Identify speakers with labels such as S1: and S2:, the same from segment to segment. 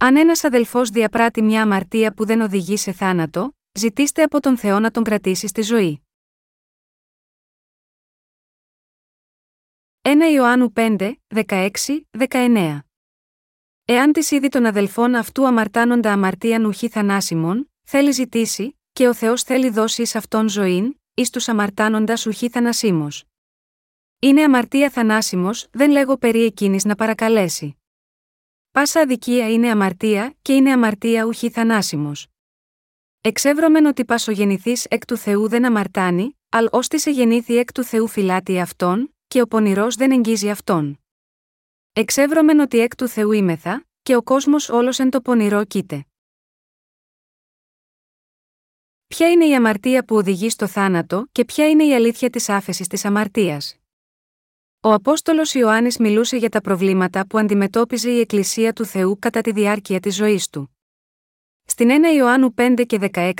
S1: Αν ένας αδελφός διαπράττει μια αμαρτία που δεν οδηγεί σε θάνατο, ζητήστε από τον Θεό να τον κρατήσει στη ζωή. 1 Ιωάννου 5, 16, 19 Εάν της είδη των αδελφών αυτού αμαρτάνοντα αμαρτία νουχή θανάσιμων, θέλει ζητήσει, και ο Θεός θέλει δώσει εις αυτόν ζωήν, εις τους αμαρτάνοντας ουχή θανασίμως. Είναι αμαρτία θανάσιμος, δεν λέγω περί εκείνης να παρακαλέσει. Πάσα αδικία είναι αμαρτία, και είναι αμαρτία ουχή θανάσιμος. Εξεύρωμεν ότι πασογεννηθή εκ του Θεού δεν αμαρτάνει, αλ ώστε γεννήθη εκ του Θεού φυλάτη αυτόν, και ο πονηρός δεν εγγίζει αυτόν. Εξεύρωμεν ότι εκ του Θεού ήμεθα, και ο κόσμος όλος εν το πονηρό κοίται. Ποια είναι η αμαρτία που οδηγεί στο θάνατο και ποια είναι η αλήθεια της άφεσης της αμαρτίας; Ο Απόστολος Ιωάννης μιλούσε για τα προβλήματα που αντιμετώπιζε η Εκκλησία του Θεού κατά τη διάρκεια της ζωής του. Στην 1 Ιωάννου 5 και 16,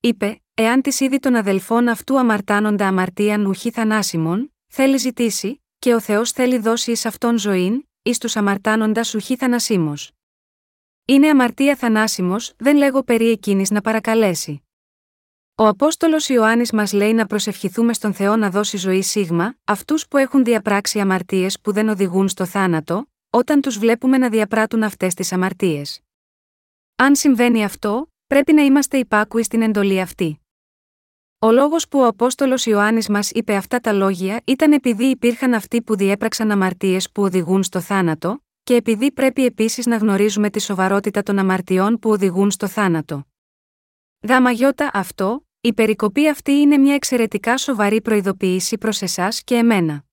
S1: είπε: Εάν της είδη των αδελφών αυτού αμαρτάνοντα αμαρτία νουχή θανάσιμων, θέλει ζητήσει, και ο Θεός θέλει δώσει εις αυτόν ζωήν, εις τους αμαρτάνοντας σουχή θανασίμως. Είναι αμαρτία θανάσιμος, δεν λέγω περί εκείνης να παρακαλέσει. Ο Απόστολος Ιωάννης μας λέει να προσευχηθούμε στον Θεό να δώσει ζωή σίγμα, αυτούς που έχουν διαπράξει αμαρτίες που δεν οδηγούν στο θάνατο, όταν τους βλέπουμε να διαπράττουν αυτές τις αμαρτίες. Αν συμβαίνει αυτό, πρέπει να είμαστε υπάκουοι στην εντολή αυτή. Ο λόγος που ο Απόστολος Ιωάννης μας είπε αυτά τα λόγια ήταν επειδή υπήρχαν αυτοί που διέπραξαν αμαρτίες που οδηγούν στο θάνατο, και επειδή πρέπει επίσης να γνωρίζουμε τη σοβαρότητα των αμαρτιών που οδηγούν στο θάνατο. Γάμα γιώτα αυτό, η περικοπή αυτή είναι μια εξαιρετικά σοβαρή προειδοποίηση προς εσάς και εμένα.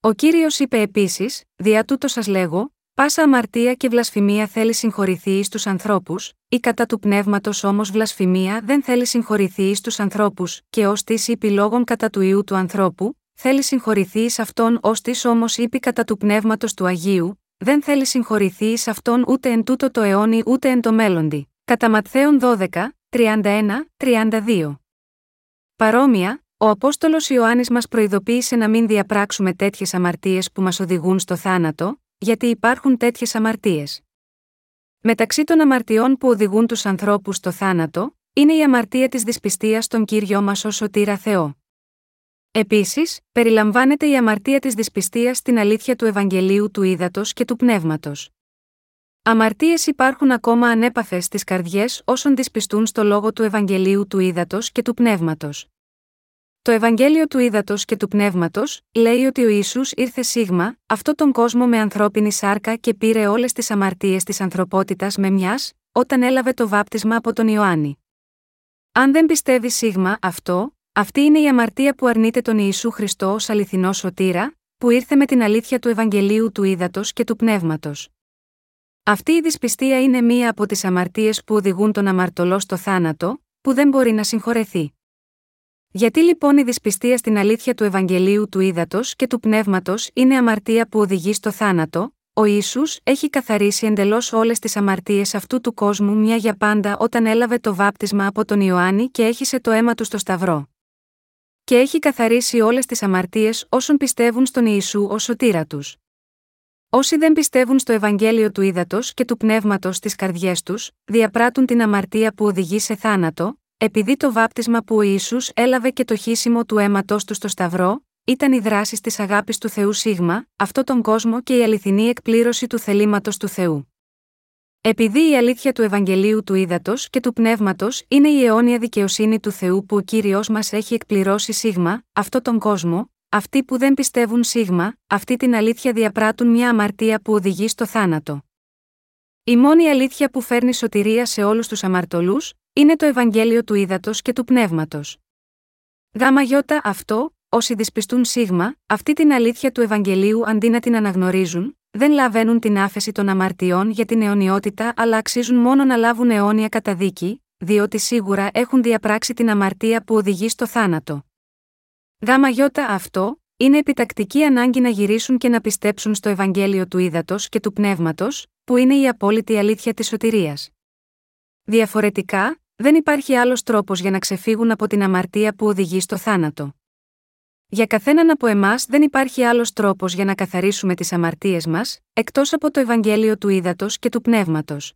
S1: Ο κύριος είπε επίσης: Δια τούτο σας λέγω, πάσα αμαρτία και βλασφημία θέλει συγχωρηθεί εις τους ανθρώπους, ή κατά του πνεύματος όμως βλασφημία δεν θέλει συγχωρηθεί εις τους ανθρώπους, και ως της είπε λόγων κατά του ιού του ανθρώπου, θέλει συγχωρηθεί εις αυτόν ως της όμως είπε κατά του πνεύματος του Αγίου, δεν θέλει συγχωρηθεί εις αυτόν ούτε εν τούτο το αιώνι ούτε εν το μέλλοντι. Κατά Ματθαίων 12, 31-32. Παρόμοια, ο Απόστολος Ιωάννης μας προειδοποίησε να μην διαπράξουμε τέτοιες αμαρτίες που μας οδηγούν στο θάνατο, γιατί υπάρχουν τέτοιες αμαρτίες. Μεταξύ των αμαρτιών που οδηγούν τους ανθρώπους στο θάνατο, είναι η αμαρτία της δυσπιστίας στον κύριο μας ως σωτήρα Θεό. Επίσης, περιλαμβάνεται η αμαρτία της δυσπιστίας στην αλήθεια του Ευαγγελίου του Ήδατος και του Πνεύματος. Αμαρτίες υπάρχουν ακόμα ανέπαθες στις καρδιές όσων δυσπιστούν στο λόγο του Ευαγγελίου του Ήδατος και του Πνεύματος. Το Ευαγγέλιο του Ήδατος και του Πνεύματος λέει ότι ο Ισού ήρθε σίγμα, αυτό τον κόσμο με ανθρώπινη σάρκα και πήρε όλες τις αμαρτίες της ανθρωπότητας με μιας, όταν έλαβε το βάπτισμα από τον Ιωάννη. Αν δεν πιστεύει σίγμα αυτό, αυτή είναι η αμαρτία που αρνείται τον Ιησού Χριστό ως αληθινό σωτήρα, που ήρθε με την αλήθεια του Ευαγγελίου του Ήδατος και του Πνεύματος. Αυτή η δυσπιστία είναι μία από τις αμαρτίες που οδηγούν τον αμαρτωλό στο θάνατο, που δεν μπορεί να συγχωρεθεί. Γιατί λοιπόν η δυσπιστία στην αλήθεια του Ευαγγελίου του Ήδατος και του Πνεύματος είναι αμαρτία που οδηγεί στο θάνατο, ο Ισού έχει καθαρίσει εντελώς όλες τις αμαρτίες αυτού του κόσμου μια για πάντα όταν έλαβε το βάπτισμα από τον Ιωάννη και έχισε το αίμα του στο Σταυρό. Και έχει καθαρίσει όλες τις αμαρτίες όσων πιστεύουν στον Ιησού ως σωτήρα τους. Όσοι δεν πιστεύουν στο Ευαγγέλιο του Ήδατος και του Πνεύματος στι καρδιές τους, διαπράττουν την αμαρτία που οδηγεί σε θάνατο, επειδή το βάπτισμα που ο Ισού έλαβε και το χύσιμο του αίματό του στο Σταυρό, ήταν η δράση της αγάπης του Θεού Σίγμα, αυτό τον κόσμο και η αληθινή εκπλήρωση του θελήματος του Θεού. Επειδή η αλήθεια του Ευαγγελίου του Ήδατος και του Πνεύματος είναι η αιώνια δικαιοσύνη του Θεού που ο κύριος μας έχει εκπληρώσει Σίγμα, αυτό τον κόσμο, αυτοί που δεν πιστεύουν σίγμα, αυτή την αλήθεια διαπράττουν μια αμαρτία που οδηγεί στο θάνατο. Η μόνη αλήθεια που φέρνει σωτηρία σε όλους τους αμαρτωλούς, είναι το Ευαγγέλιο του Ήδατος και του Πνεύματος. Γάμα γιώτα αυτό, όσοι δυσπιστούν σίγμα, αυτή την αλήθεια του Ευαγγελίου αντί να την αναγνωρίζουν, δεν λαβαίνουν την άφεση των αμαρτιών για την αιωνιότητα αλλά αξίζουν μόνο να λάβουν αιώνια καταδίκη, διότι σίγουρα έχουν διαπράξει την αμαρτία που οδηγεί στο θάνατο. Γάμα γιώτα αυτό, είναι επιτακτική ανάγκη να γυρίσουν και να πιστέψουν στο Ευαγγέλιο του Ήδατος και του Πνεύματος, που είναι η απόλυτη αλήθεια της σωτηρίας. Διαφορετικά, δεν υπάρχει άλλος τρόπος για να ξεφύγουν από την αμαρτία που οδηγεί στο θάνατο. Για καθέναν από εμάς δεν υπάρχει άλλος τρόπος για να καθαρίσουμε τις αμαρτίες μας, εκτός από το Ευαγγέλιο του Ήδατος και του Πνεύματος.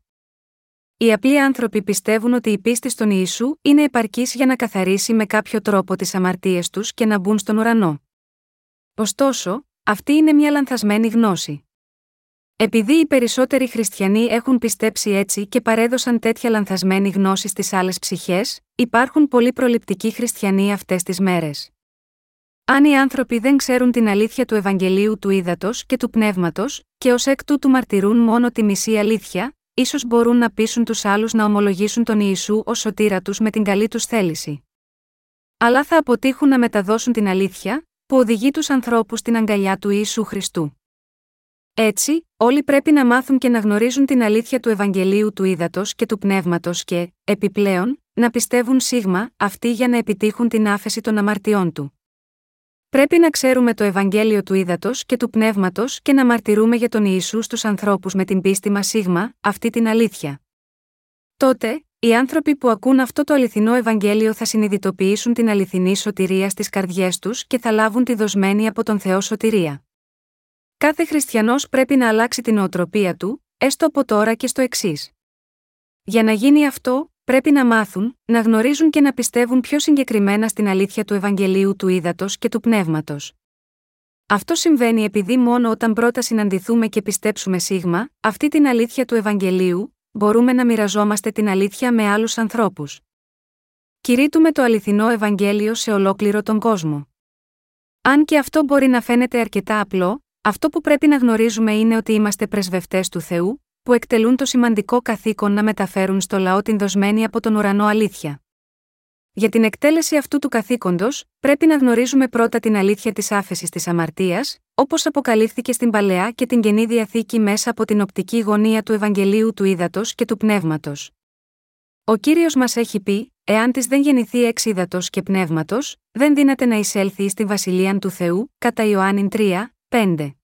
S1: Οι απλοί άνθρωποι πιστεύουν ότι η πίστη στον Ιησού είναι επαρκής για να καθαρίσει με κάποιο τρόπο τις αμαρτίες τους και να μπουν στον ουρανό. Ωστόσο, αυτή είναι μια λανθασμένη γνώση. Επειδή οι περισσότεροι χριστιανοί έχουν πιστέψει έτσι και παρέδωσαν τέτοια λανθασμένη γνώση στις άλλες ψυχές, υπάρχουν πολλοί προληπτικοί χριστιανοί αυτές τις μέρες. Αν οι άνθρωποι δεν ξέρουν την αλήθεια του Ευαγγελίου του Ήδατος και του Πνεύματος, και ως εκ τούτου μαρτυρούν μόνο τη μισή αλήθεια, ίσως μπορούν να πείσουν τους άλλους να ομολογήσουν τον Ιησού ως σωτήρα τους με την καλή τους θέληση. Αλλά θα αποτύχουν να μεταδώσουν την αλήθεια, που οδηγεί τους ανθρώπους στην αγκαλιά του Ιησού Χριστού. Έτσι, όλοι πρέπει να μάθουν και να γνωρίζουν την αλήθεια του Ευαγγελίου του Ήδατος και του Πνεύματος και, επιπλέον, να πιστεύουν σίγμα αυτοί για να επιτύχουν την άφεση των αμαρτιών του. Πρέπει να ξέρουμε το Ευαγγέλιο του Ήδατος και του Πνεύματος και να μαρτυρούμε για τον Ιησού στους ανθρώπους με την πίστη μας σίγμα, αυτή την αλήθεια. Τότε, οι άνθρωποι που ακούν αυτό το αληθινό Ευαγγέλιο θα συνειδητοποιήσουν την αληθινή σωτηρία στις καρδιές τους και θα λάβουν τη δοσμένη από τον Θεό σωτηρία. Κάθε χριστιανός πρέπει να αλλάξει την οτροπία του, έστω από τώρα και στο εξής. Για να γίνει αυτό, πρέπει να μάθουν, να γνωρίζουν και να πιστεύουν πιο συγκεκριμένα στην αλήθεια του Ευαγγελίου του Ήδατος και του Πνεύματος. Αυτό συμβαίνει επειδή μόνο όταν πρώτα συναντηθούμε και πιστέψουμε σίγμα, αυτή την αλήθεια του Ευαγγελίου, μπορούμε να μοιραζόμαστε την αλήθεια με άλλους ανθρώπους. Κηρύττουμε το αληθινό Ευαγγέλιο σε ολόκληρο τον κόσμο. Αν και αυτό μπορεί να φαίνεται αρκετά απλό, αυτό που πρέπει να γνωρίζουμε είναι ότι είμαστε πρεσβευτές του Θεού, που εκτελούν το σημαντικό καθήκον να μεταφέρουν στο λαό την δοσμένη από τον ουρανό αλήθεια. Για την εκτέλεση αυτού του καθήκοντος, πρέπει να γνωρίζουμε πρώτα την αλήθεια της άφεσης της αμαρτίας, όπως αποκαλύφθηκε στην παλαιά και την καινή διαθήκη μέσα από την οπτική γωνία του Ευαγγελίου του Ήδατος και του Πνεύματος. Ο κύριος μας έχει πει: Εάν της δεν γεννηθεί εξ ύδατο και πνεύματος, δεν δύναται να εισέλθει στην βασιλεία του Θεού, κατά Ιωάννη 3, 5.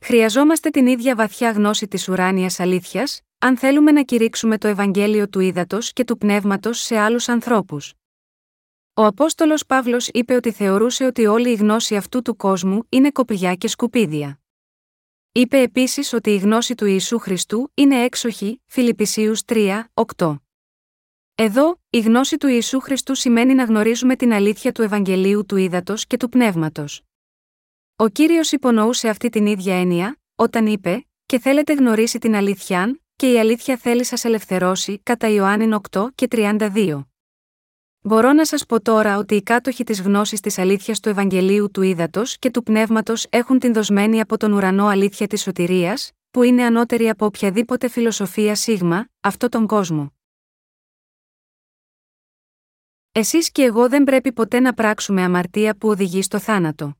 S1: Χρειαζόμαστε την ίδια βαθιά γνώση της ουράνιας αλήθειας, αν θέλουμε να κηρύξουμε το Ευαγγέλιο του ύδατο και του πνεύματος σε άλλους ανθρώπους. Ο Απόστολος Παύλος είπε ότι θεωρούσε ότι όλη η γνώση αυτού του κόσμου είναι κοπηγιά και σκουπίδια. Είπε επίσης ότι η γνώση του Ιησού Χριστού είναι έξοχη, Φιλιππισίους 3, 8. Εδώ, η γνώση του Ιησού Χριστού σημαίνει να γνωρίζουμε την αλήθεια του Ευαγγελίου του ύδατο και του πνεύματος. Ο κύριος υπονοούσε αυτή την ίδια έννοια, όταν είπε: Και θέλετε γνωρίσει την αλήθεια, και η αλήθεια θέλει σας ελευθερώσει, κατά Ιωάννη 8 και 32. Μπορώ να σας πω τώρα ότι οι κάτοχοι της γνώσης της αλήθειας του Ευαγγελίου του Ήδατος και του Πνεύματος έχουν την δοσμένη από τον ουρανό αλήθεια της σωτηρίας, που είναι ανώτερη από οποιαδήποτε φιλοσοφία σίγμα, αυτό τον κόσμο. Εσείς και εγώ δεν πρέπει ποτέ να πράξουμε αμαρτία που οδηγεί στο θάνατο.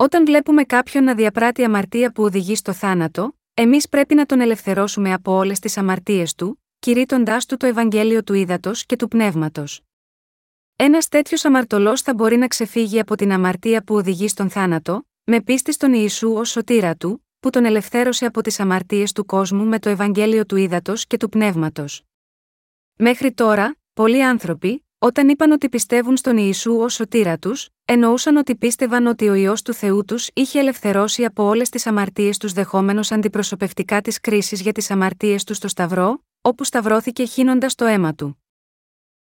S1: Όταν βλέπουμε κάποιον να διαπράττει αμαρτία που οδηγεί στο θάνατο, εμείς πρέπει να τον ελευθερώσουμε από όλες τις αμαρτίες του, κηρύττοντάς του το Ευαγγέλιο του Ήδατος και του Πνεύματος. Ένας τέτοιος αμαρτωλός θα μπορεί να ξεφύγει από την αμαρτία που οδηγεί στον θάνατο, με πίστη στον Ιησού ως σωτήρα του, που τον ελευθέρωσε από τις αμαρτίες του κόσμου με το Ευαγγέλιο του Ήδατος και του Πνεύματος. Μέχρι τώρα, πολλοί άνθρωποι, όταν είπαν ότι πιστεύουν στον Ιησού ως σωτήρα τους, εννοούσαν ότι πίστευαν ότι ο ιό του Θεού τους είχε ελευθερώσει από όλες τις αμαρτίες τους δεχόμενος αντιπροσωπευτικά της κρίσης για τις αμαρτίες τους στο Σταυρό, όπου σταυρώθηκε χύνοντας το αίμα του.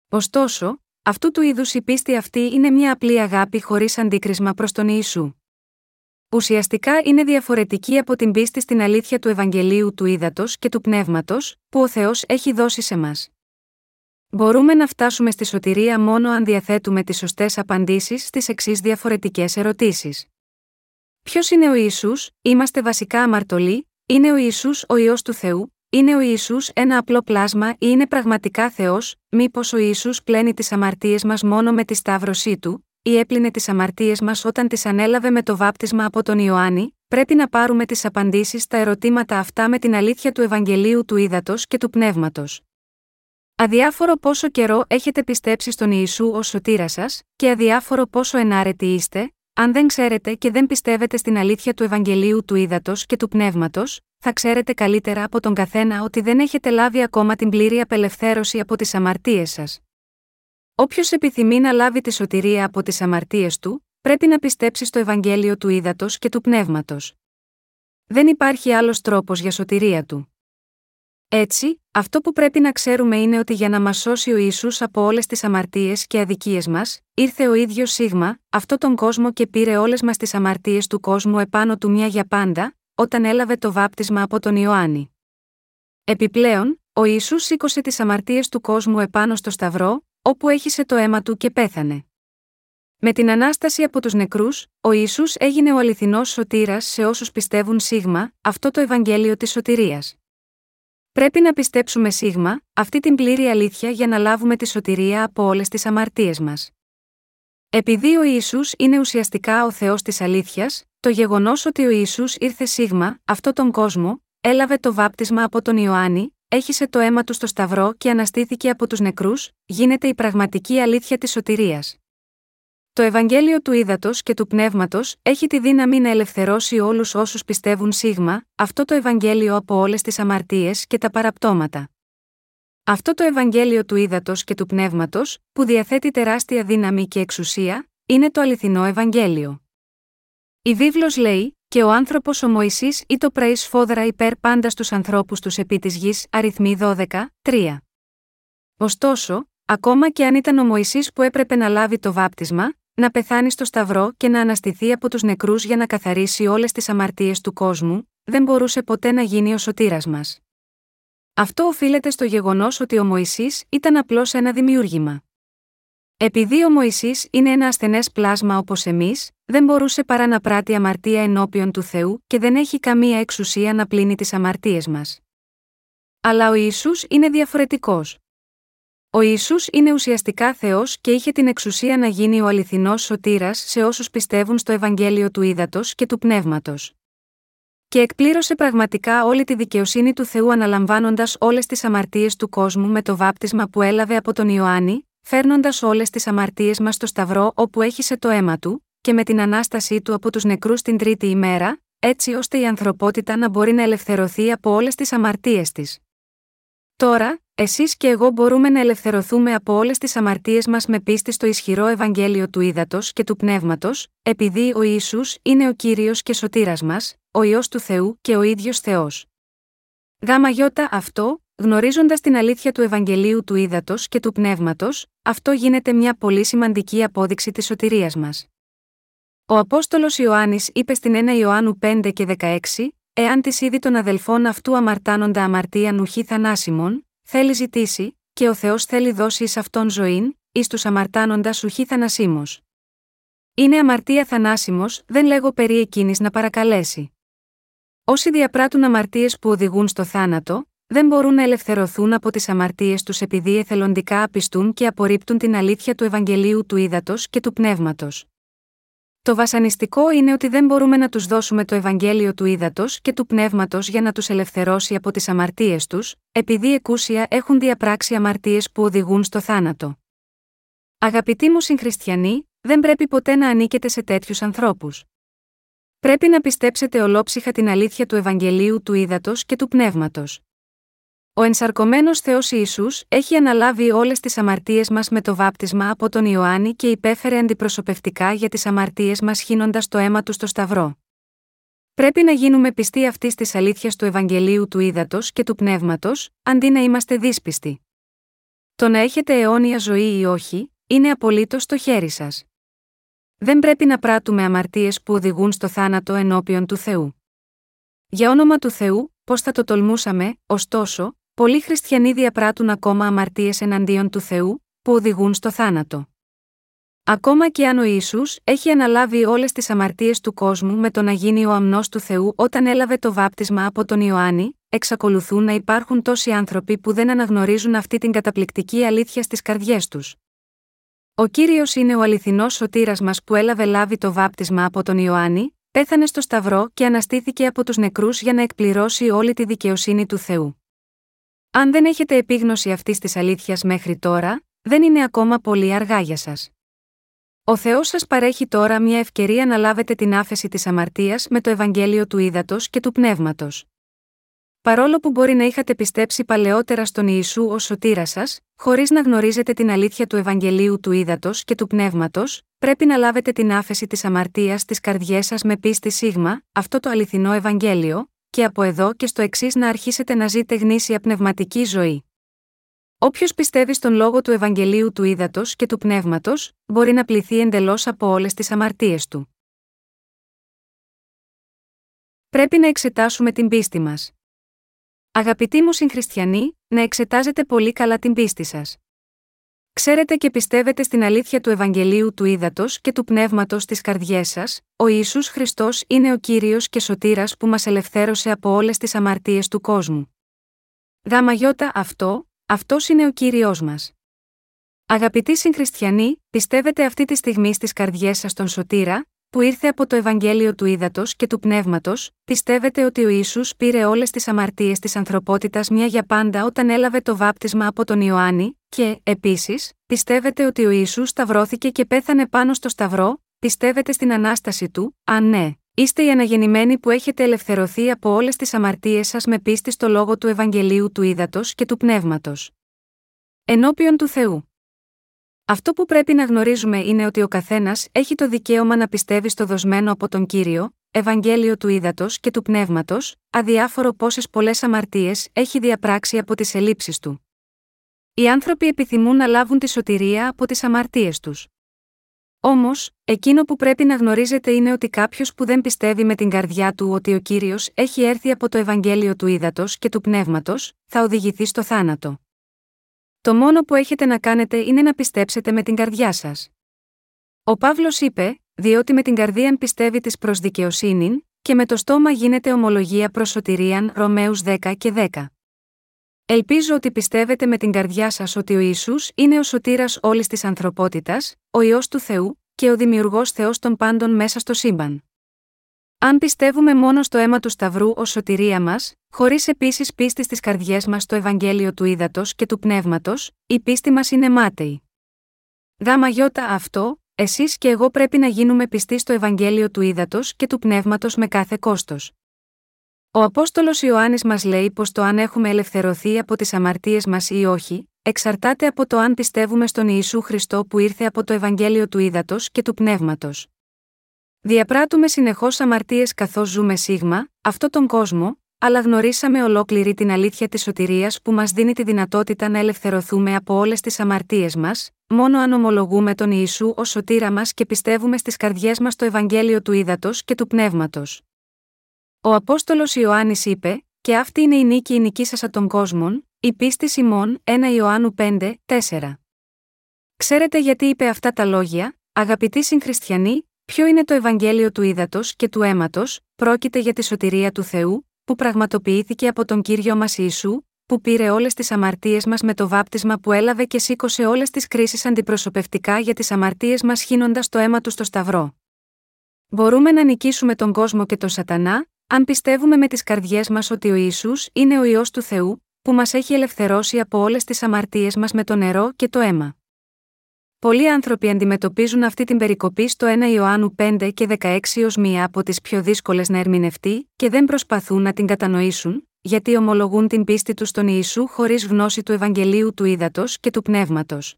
S1: Ωστόσο, αυτού του είδους η πίστη αυτή είναι μια απλή αγάπη χωρίς αντίκρισμα προς τον Ιησού. Ουσιαστικά είναι διαφορετική από την πίστη στην αλήθεια του Ευαγγελίου του Ήδατος και του Πνεύματος, που ο Θεός έχει δώσει σε μας. Μπορούμε να φτάσουμε στη σωτηρία μόνο αν διαθέτουμε τις σωστές απαντήσεις στις εξής διαφορετικές ερωτήσεις. Ποιος είναι ο Ισού, είμαστε βασικά αμαρτωλοί, είναι ο Ισού ο ιό του Θεού, είναι ο Ισού ένα απλό πλάσμα ή είναι πραγματικά Θεός, μήπως ο Ισού πλένει τις αμαρτίες μας μόνο με τη σταύρωσή του, ή έπλυνε τις αμαρτίες μας όταν τις ανέλαβε με το βάπτισμα από τον Ιωάννη, πρέπει να πάρουμε τις απαντήσεις στα ερωτήματα αυτά με την αλήθεια του Ευαγγελίου του Ήδατος και του Πνεύματος. Αδιάφορο πόσο καιρό έχετε πιστέψει στον Ιησού ως σωτήρα σας, και αδιάφορο πόσο ενάρετοι είστε, αν δεν ξέρετε και δεν πιστεύετε στην αλήθεια του Ευαγγελίου του Ήδατος και του Πνεύματος, θα ξέρετε καλύτερα από τον καθένα ότι δεν έχετε λάβει ακόμα την πλήρη απελευθέρωση από τις αμαρτίες σας. Όποιος επιθυμεί να λάβει τη σωτηρία από τις αμαρτίες του, πρέπει να πιστέψει στο Ευαγγέλιο του Ήδατος και του Πνεύματος. Δεν υπάρχει άλλος τρόπος για σωτηρία του. Έτσι, αυτό που πρέπει να ξέρουμε είναι ότι για να μας σώσει ο Ισού από όλες τις αμαρτίες και αδικίες μας, ήρθε ο ίδιος Σίγμα, αυτό τον κόσμο και πήρε όλες μας τις αμαρτίες του κόσμου επάνω του μια για πάντα, όταν έλαβε το βάπτισμα από τον Ιωάννη. Επιπλέον, ο Ιησούς σήκωσε τις αμαρτίες του κόσμου επάνω στο Σταυρό, όπου έχισε το αίμα του και πέθανε. Με την ανάσταση από τους νεκρούς, ο Ιησούς έγινε ο αληθινός σωτήρας σε όσους πιστεύουν σίγμα, αυτό το Ευαγγέλιο της σωτηρίας. Πρέπει να πιστέψουμε σίγμα, αυτή την πλήρη αλήθεια για να λάβουμε τη σωτηρία από όλες τις αμαρτίες μας. Επειδή ο Ισού είναι ουσιαστικά ο Θεός της αλήθειας, το γεγονός ότι ο Ισού ήρθε σίγμα, αυτό τον κόσμο, έλαβε το βάπτισμα από τον Ιωάννη, έχισε το αίμα του στο Σταυρό και αναστήθηκε από τους νεκρούς, γίνεται η πραγματική αλήθεια της σωτηρίας. Το Ευαγγέλιο του Ήδατος και του Πνεύματος έχει τη δύναμη να ελευθερώσει όλους όσους πιστεύουν σίγμα, αυτό το Ευαγγέλιο από όλες τις αμαρτίες και τα παραπτώματα. Αυτό το Ευαγγέλιο του Ήδατος και του Πνεύματος, που διαθέτει τεράστια δύναμη και εξουσία, είναι το αληθινό Ευαγγέλιο. Η βίβλος λέει: Και ο άνθρωπος ο Μωυσής ή το πρέι σφόδρα υπέρ πάντα στους ανθρώπους τους επί της γης, αριθμοί 12, 3. Ωστόσο, ακόμα και αν ήταν ο Μωυσής που έπρεπε να λάβει το βάπτισμα, να πεθάνει στο Σταυρό και να αναστηθεί από τους νεκρούς για να καθαρίσει όλες τις αμαρτίες του κόσμου, δεν μπορούσε ποτέ να γίνει ο σωτήρας μας. Αυτό οφείλεται στο γεγονός ότι ο Μωησή ήταν απλώς ένα δημιούργημα. Επειδή ο Μωησή είναι ένα ασθενές πλάσμα όπως εμείς, δεν μπορούσε παρά να πράττει αμαρτία ενώπιον του Θεού και δεν έχει καμία εξουσία να πλύνει τις αμαρτίες μας. Αλλά ο Ιησούς είναι διαφορετικός. Ο Ιησούς είναι ουσιαστικά Θεός και είχε την εξουσία να γίνει ο αληθινός σωτήρας σε όσους πιστεύουν στο Ευαγγέλιο του Ήδατος και του Πνεύματος. Και εκπλήρωσε πραγματικά όλη τη δικαιοσύνη του Θεού αναλαμβάνοντας όλες τις αμαρτίες του κόσμου με το βάπτισμα που έλαβε από τον Ιωάννη, φέρνοντας όλες τις αμαρτίες μας στο Σταυρό όπου έχισε το αίμα του, και με την ανάστασή του από τους νεκρούς την τρίτη ημέρα, έτσι ώστε η ανθρωπότητα να μπορεί να ελευθερωθεί από όλες τις αμαρτίες της. Τώρα, εσείς και εγώ μπορούμε να ελευθερωθούμε από όλες τις αμαρτίες μας με πίστη στο ισχυρό Ευαγγέλιο του Ήδατος και του Πνεύματος, επειδή ο Ισού είναι ο κύριος και σωτήρας μας, ο ιό του Θεού και ο ίδιος Θεός. Γάμα γιώτα αυτό, γνωρίζοντας την αλήθεια του Ευαγγελίου του Ήδατος και του Πνεύματος, αυτό γίνεται μια πολύ σημαντική απόδειξη της σωτηρίας μας. Ο Απόστολος Ιωάννης είπε στην 1 Ιωάννου 5 και 16, Εάν της είδη των αδελφών αυτού αμαρτάνοντα αμαρτία νουχή θανάσιμων, θέλει ζητήσει, και ο Θεός θέλει δώσει εις αυτόν ζωήν, εις τους αμαρτάνοντας ουχή θανασίμως. Είναι αμαρτία θανάσιμο, δεν λέγω περί εκείνης να παρακαλέσει. Όσοι διαπράττουν αμαρτίες που οδηγούν στο θάνατο, δεν μπορούν να ελευθερωθούν από τις αμαρτίες τους επειδή εθελοντικά απιστούν και απορρίπτουν την αλήθεια του Ευαγγελίου του Ήδατος και του Πνεύματος. Το βασανιστικό είναι ότι δεν μπορούμε να τους δώσουμε το Ευαγγέλιο του ύδατο και του πνεύματος για να τους ελευθερώσει από τις αμαρτίες τους, επειδή εκούσια έχουν διαπράξει αμαρτίες που οδηγούν στο θάνατο. Αγαπητοί μου συγχριστιανοί, δεν πρέπει ποτέ να ανήκετε σε τέτοιους ανθρώπους. Πρέπει να πιστέψετε ολόψυχα την αλήθεια του Ευαγγελίου του ύδατο και του πνεύματος. Ο ενσαρκωμένος Θεός Ισού έχει αναλάβει όλες τις αμαρτίες μας με το βάπτισμα από τον Ιωάννη και υπέφερε αντιπροσωπευτικά για τις αμαρτίες μας χύνοντας το αίμα του στο Σταυρό. Πρέπει να γίνουμε πιστοί αυτής της αλήθειας του Ευαγγελίου του Ήδατος και του Πνεύματος, αντί να είμαστε δύσπιστοι. Το να έχετε αιώνια ζωή ή όχι, είναι απολύτως στο χέρι σας. Δεν πρέπει να πράττουμε αμαρτίες που οδηγούν στο θάνατο ενώπιον του Θεού. Για όνομα του Θεού, πώς θα το τολμούσαμε, ωστόσο, Πολλοί χριστιανοί διαπράττουν ακόμα αμαρτίες εναντίον του Θεού, που οδηγούν στο θάνατο. Ακόμα και αν ο Ισού έχει αναλάβει όλες τις αμαρτίες του κόσμου με το να γίνει ο αμνός του Θεού όταν έλαβε το βάπτισμα από τον Ιωάννη, εξακολουθούν να υπάρχουν τόσοι άνθρωποι που δεν αναγνωρίζουν αυτή την καταπληκτική αλήθεια στις καρδιές τους. Ο κύριος είναι ο αληθινός σωτήρας μας που έλαβε λάβει το βάπτισμα από τον Ιωάννη, πέθανε στο Σταυρό και αναστήθηκε από τους νεκρούς για να εκπληρώσει όλη τη δικαιοσύνη του Θεού. Αν δεν έχετε επίγνωση αυτής της αλήθειας μέχρι τώρα, δεν είναι ακόμα πολύ αργά για σας. Ο Θεός σας παρέχει τώρα μια ευκαιρία να λάβετε την άφεση της αμαρτίας με το Ευαγγέλιο του Ήδατος και του Πνεύματος. Παρόλο που μπορεί να είχατε πιστέψει παλαιότερα στον Ιησού ως σωτήρα σας, χωρίς να γνωρίζετε την αλήθεια του Ευαγγελίου του Ήδατος και του Πνεύματος, πρέπει να λάβετε την άφεση της αμαρτίας στις καρδιές σας με πίστη σίγμα, αυτό το αληθινό Ευαγγέλιο, και από εδώ και στο εξής να αρχίσετε να ζείτε γνήσια πνευματική ζωή. Όποιος πιστεύει στον λόγο του Ευαγγελίου του Ήδατος και του Πνεύματος, μπορεί να πληθεί εντελώς από όλες τις αμαρτίες του. Πρέπει να εξετάσουμε την πίστη μας. Αγαπητοί μου συγχριστιανοί, να εξετάζετε πολύ καλά την πίστη σας. Ξέρετε και πιστεύετε στην αλήθεια του Ευαγγελίου του Ήδατος και του Πνεύματος στι καρδιές σας, ο Ισού Χριστός είναι ο κύριος και σωτήρας που μας ελευθέρωσε από όλες τις αμαρτίες του κόσμου. Γάμα αυτό, αυτός είναι ο κύριο μας. Αγαπητοί συγχριστιανοί, πιστεύετε αυτή τη στιγμή στις καρδιές σας τον σωτήρα, που ήρθε από το Ευαγγέλιο του Ήδατος και του Πνεύματος, πιστεύετε ότι ο Ισού πήρε όλες τις αμαρτίες της ανθρωπότητας μια για πάντα όταν έλαβε το βάπτισμα από τον Ιωάννη, και, επίσης, πιστεύετε ότι ο Ισού σταυρώθηκε και πέθανε πάνω στο σταυρό, πιστεύετε στην ανάσταση του, αν ναι, είστε οι αναγεννημένοι που έχετε ελευθερωθεί από όλες τις αμαρτίες σας με πίστη στο λόγο του Ευαγγελίου του Ήδατος και του Πνεύματος. Ενώπιον του Θεού. Αυτό που πρέπει να γνωρίζουμε είναι ότι ο καθένας έχει το δικαίωμα να πιστεύει στο δοσμένο από τον κύριο, Ευαγγέλιο του Ήδατος και του Πνεύματος, αδιάφορο πόσες πολλές αμαρτίες έχει διαπράξει από τις ελλείψεις του. Οι άνθρωποι επιθυμούν να λάβουν τη σωτηρία από τις αμαρτίες τους. Όμως, εκείνο που πρέπει να γνωρίζετε είναι ότι κάποιος που δεν πιστεύει με την καρδιά του ότι ο κύριος έχει έρθει από το Ευαγγέλιο του Ήδατος και του Πνεύματος, θα οδηγηθεί στο θάνατο. Το μόνο που έχετε να κάνετε είναι να πιστέψετε με την καρδιά σας. Ο Παύλος είπε: Διότι με την καρδία πιστεύει της προς δικαιοσύνη, και με το στόμα γίνεται ομολογία προς σωτηρίαν Ρωμαίους 10 και 10. Ελπίζω ότι πιστεύετε με την καρδιά σας ότι ο Ισού είναι ο σωτήρας όλης της ανθρωπότητας, ο ιό του Θεού, και ο δημιουργός Θεός των πάντων μέσα στο σύμπαν. Αν πιστεύουμε μόνο στο αίμα του Σταυρού ως σωτηρία μας, χωρίς επίσης πίστη στις καρδιές μας στο Ευαγγέλιο του Ήδατος και του Πνεύματος, η πίστη μας είναι μάταιη. Δάμα γιώτα αυτό, εσείς και εγώ πρέπει να γίνουμε πιστοί στο Ευαγγέλιο του Ήδατος και του Πνεύματος με κάθε κόστος. Ο Απόστολος Ιωάννης μας λέει πως το αν έχουμε ελευθερωθεί από τις αμαρτίες μας ή όχι, εξαρτάται από το αν πιστεύουμε στον Ιησού Χριστό που ήρθε από το Ευαγγέλιο του Ήδατος και του Πνεύματος. Διαπράττουμε συνεχώς αμαρτίες καθώς ζούμε σίγμα, αυτόν τον κόσμο, αλλά γνωρίσαμε ολόκληρη την αλήθεια της σωτηρίας που μας δίνει τη δυνατότητα να ελευθερωθούμε από όλες τις αμαρτίες μας, μόνο αν ομολογούμε τον Ιησού ως σωτήρα μας και πιστεύουμε στις καρδιές μας το Ευαγγέλιο του Ήδατος και του Πνεύματος. Ο Απόστολος Ιωάννης είπε: Και αυτή είναι η νίκη η νικήσασα των κόσμων, η πίστη Σιμών 1 Ιωάννου 5, 4. Ξέρετε γιατί είπε αυτά τα λόγια, αγαπητοί συγχριστιανοί, ποιο είναι το Ευαγγέλιο του ύδατο και του αίματος, πρόκειται για τη σωτηρία του Θεού, που πραγματοποιήθηκε από τον κύριο μας Ιησού, που πήρε όλες τις αμαρτίες μας με το βάπτισμα που έλαβε και σήκωσε όλες τις κρίσεις αντιπροσωπευτικά για τις αμαρτίες μας χύνοντας το αίμα του στο Σταυρό. Μπορούμε να νικήσουμε τον κόσμο και τον Σατανά, αν πιστεύουμε με τις καρδιές μας ότι ο Ισού είναι ο ιό του Θεού, που μας έχει ελευθερώσει από όλες τις αμαρτίες μας με το νερό και το αίμα. Πολλοί άνθρωποι αντιμετωπίζουν αυτή την περικοπή στο 1 Ιωάννου 5 και 16 ω μία από τις πιο δύσκολες να ερμηνευτεί και δεν προσπαθούν να την κατανοήσουν, γιατί ομολογούν την πίστη τους στον Ιησού χωρίς γνώση του Ευαγγελίου του Ήδατος και του Πνεύματος.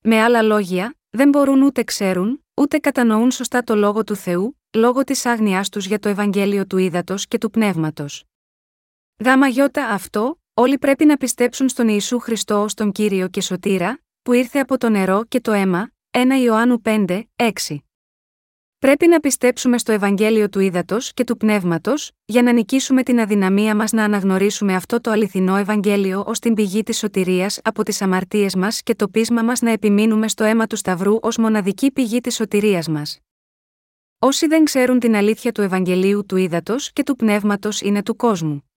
S1: Με άλλα λόγια, δεν μπορούν ούτε ξέρουν, ούτε κατανοούν σωστά το λόγο του Θεού, λόγω της άγνοιά τους για το Ευαγγέλιο του Ήδατος και του Πνεύματος. Γάμα γιώτα αυτό, όλοι πρέπει να πιστέψουν στον Ιησού Χριστό ως τον κύριο και σωτήρα, που ήρθε από το νερό και το αίμα, 1 Ιωάννου 5, 6. Πρέπει να πιστέψουμε στο Ευαγγέλιο του Ήδατος και του Πνεύματος, για να νικήσουμε την αδυναμία μας να αναγνωρίσουμε αυτό το αληθινό Ευαγγέλιο ως την πηγή της σωτηρίας από τις αμαρτίες μας και το πείσμα μας να επιμείνουμε στο αίμα του Σταυρού ως μοναδική πηγή της σωτηρίας μας. Όσοι δεν ξέρουν την αλήθεια του Ευαγγελίου του Ήδατος και του Πνεύματος είναι του κόσμου.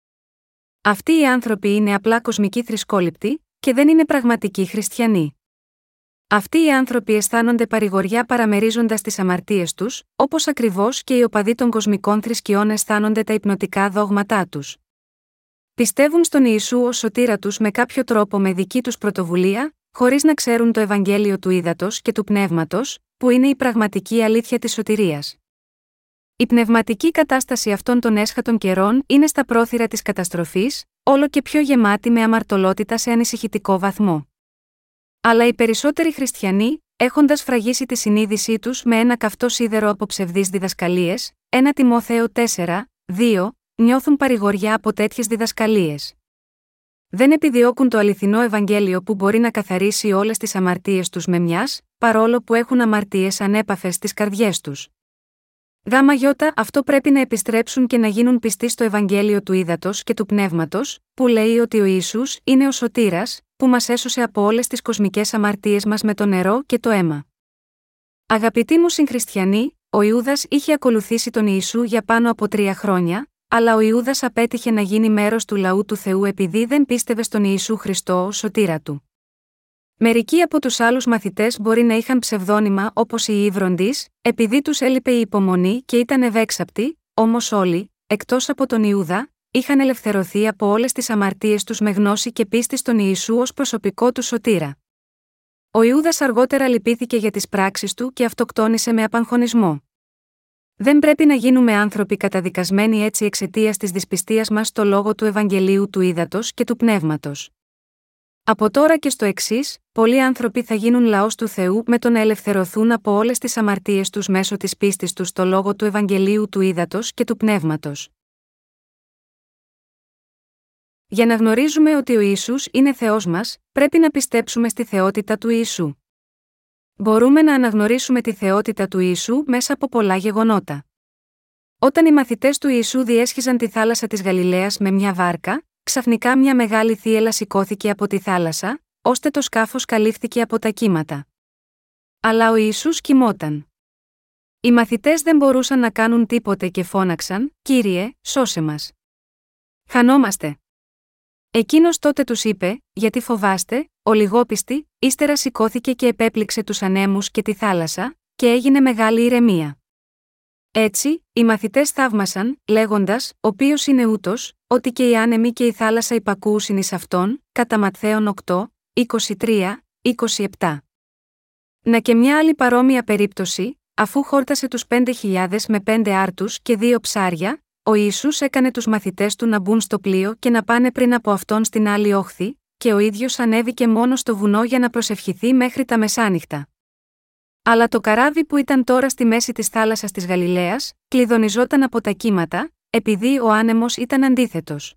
S1: Αυτοί οι άνθρωποι είναι απλά κοσμικοί θρησκόληπτοι, και δεν είναι πραγματικοί χριστιανοί. Αυτοί οι άνθρωποι αισθάνονται παρηγοριά παραμερίζοντας τις αμαρτίες τους, όπως ακριβώς και οι οπαδοί των κοσμικών θρησκειών αισθάνονται τα υπνοτικά δόγματά τους. Πιστεύουν στον Ιησού ως σωτήρα τους με κάποιο τρόπο με δική τους πρωτοβουλία, χωρίς να ξέρουν το Ευαγγέλιο του ύδατο και του πνεύματος, που είναι η πραγματική αλήθεια της σωτηρίας. Η πνευματική κατάσταση αυτών των έσχατων καιρών είναι στα πρόθυρα της καταστροφής, όλο και πιο γεμάτη με αμαρτωλότητα σε ανησυχητικό βαθμό. Αλλά οι περισσότεροι χριστιανοί, έχοντας φραγίσει τη συνείδησή τους με ένα καυτό σίδερο από ψευδείς διδασκαλίες, 1 Τιμόθεο 4, 2, νιώθουν παρηγοριά από τέτοιες διδασκαλίες. Δεν επιδιώκουν το αληθινό Ευαγγέλιο που μπορεί να καθαρίσει όλες τις αμαρτίες τους με μιας, παρόλο που έχουν αμαρτίες ανέπαφες στις καρδιές τους. Γάμα γιώτα αυτό πρέπει να επιστρέψουν και να γίνουν πιστοί στο Ευαγγέλιο του Ήδατος και του Πνεύματος, που λέει ότι ο Ισού είναι ο σωτήρας, που μας έσωσε από όλες τις κοσμικές αμαρτίες μας με το νερό και το αίμα. Αγαπητοί μου συγχριστιανοί, ο Ιούδας είχε ακολουθήσει τον Ιησού για πάνω από τρία χρόνια, αλλά ο Ιούδας απέτυχε να γίνει μέρος του λαού του Θεού επειδή δεν πίστευε στον Ιησού Χριστό ως σωτήρα του. Μερικοί από τους άλλους μαθητές μπορεί να είχαν ψευδόνυμα όπως οι Ήβροντις, επειδή τους έλειπε η υπομονή και ήταν ευέξαπτοι, όμως όλοι, εκτός από τον Ιούδα, είχαν ελευθερωθεί από όλες τις αμαρτίες τους με γνώση και πίστη στον Ιησού ως προσωπικό του σωτήρα. Ο Ιούδας αργότερα λυπήθηκε για τις πράξεις του και αυτοκτόνησε με απαγχωνισμό. Δεν πρέπει να γίνουμε άνθρωποι καταδικασμένοι έτσι εξαιτίας της δυσπιστίας μας στο λόγο του Ευαγγελίου του Ήδατος και του Πνεύματος. Από τώρα και στο εξής, πολλοί άνθρωποι θα γίνουν λαός του Θεού με το να ελευθερωθούν από όλες τις αμαρτίες τους μέσω της πίστης τους στο λόγο του Ευαγγελίου του Ήδατος και του Πνεύματος. Για να γνωρίζουμε ότι ο Ισού είναι Θεός μας, πρέπει να πιστέψουμε στη θεότητα του Ιησού. Μπορούμε να αναγνωρίσουμε τη θεότητα του Ιησού μέσα από πολλά γεγονότα. Όταν οι μαθητές του Ιησού διέσχιζαν τη θάλασσα της Γαλιλαίας με μια βάρκα, ξαφνικά μια μεγάλη θύελα σηκώθηκε από τη θάλασσα, ώστε το σκάφος καλύφθηκε από τα κύματα. Αλλά ο Ιησούς κοιμόταν. Οι μαθητές δεν μπορούσαν να κάνουν τίποτε και φώναξαν: Κύριε, σώσε μας. Χανόμαστε. Εκείνος τότε τους είπε: Γιατί φοβάστε, ο λιγόπιστη, ύστερα σηκώθηκε και επέπληξε τους ανέμους και τη θάλασσα, και έγινε μεγάλη ηρεμία. Έτσι, οι μαθητές θαύμασαν, λέγοντας: Ο οποίος είναι ούτως, ότι και οι άνεμοι και η θάλασσα υπακούσιν εις αυτόν, κατά Ματθαίων 8, 23, 27. Να και μια άλλη παρόμοια περίπτωση, αφού χόρτασε τους 5.000 με πέντε άρτους και δύο ψάρια, ο Ιησούς έκανε τους μαθητές του να μπουν στο πλοίο και να πάνε πριν από αυτόν στην άλλη όχθη, και ο ίδιος ανέβηκε μόνο στο βουνό για να προσευχηθεί μέχρι τα μεσάνυχτα. Αλλά το καράβι που ήταν τώρα στη μέση της θάλασσας της Γαλιλαίας, κλειδονιζόταν από τα κύματα, επειδή ο άνεμος ήταν αντίθετος.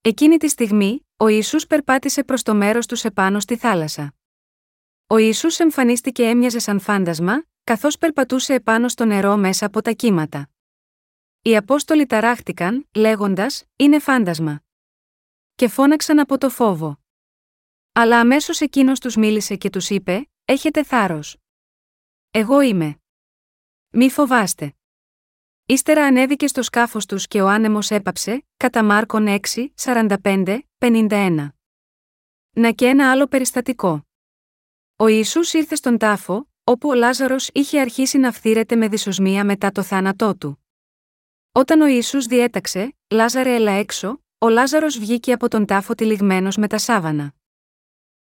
S1: Εκείνη τη στιγμή, ο Ιησούς περπάτησε προς το μέρος τους επάνω στη θάλασσα. Ο Ιησούς εμφανίστηκε έμοιαζε σαν φάντασμα, καθώς περπατούσε επάνω στο νερό μέσα από τα κύματα. Οι Απόστολοι ταράχτηκαν, λέγοντας: Είναι φάντασμα. Και φώναξαν από το φόβο. Αλλά αμέσως εκείνος τους μίλησε και τους είπε: Έχετε θάρρος. Εγώ είμαι. Μη φοβάστε. Ύστερα ανέβηκε στο σκάφος τους και ο άνεμος έπαψε, κατά Μάρκον 6, 45, 51. Να και ένα άλλο περιστατικό. Ο Ιησούς ήρθε στον τάφο, όπου ο Λάζαρος είχε αρχίσει να φθήρεται με δυσοσμία μετά το θάνατό του. Όταν ο Ιησούς διέταξε, Λάζαρε έλα έξω, ο Λάζαρος βγήκε από τον τάφο τυλιγμένος με τα σάβανα.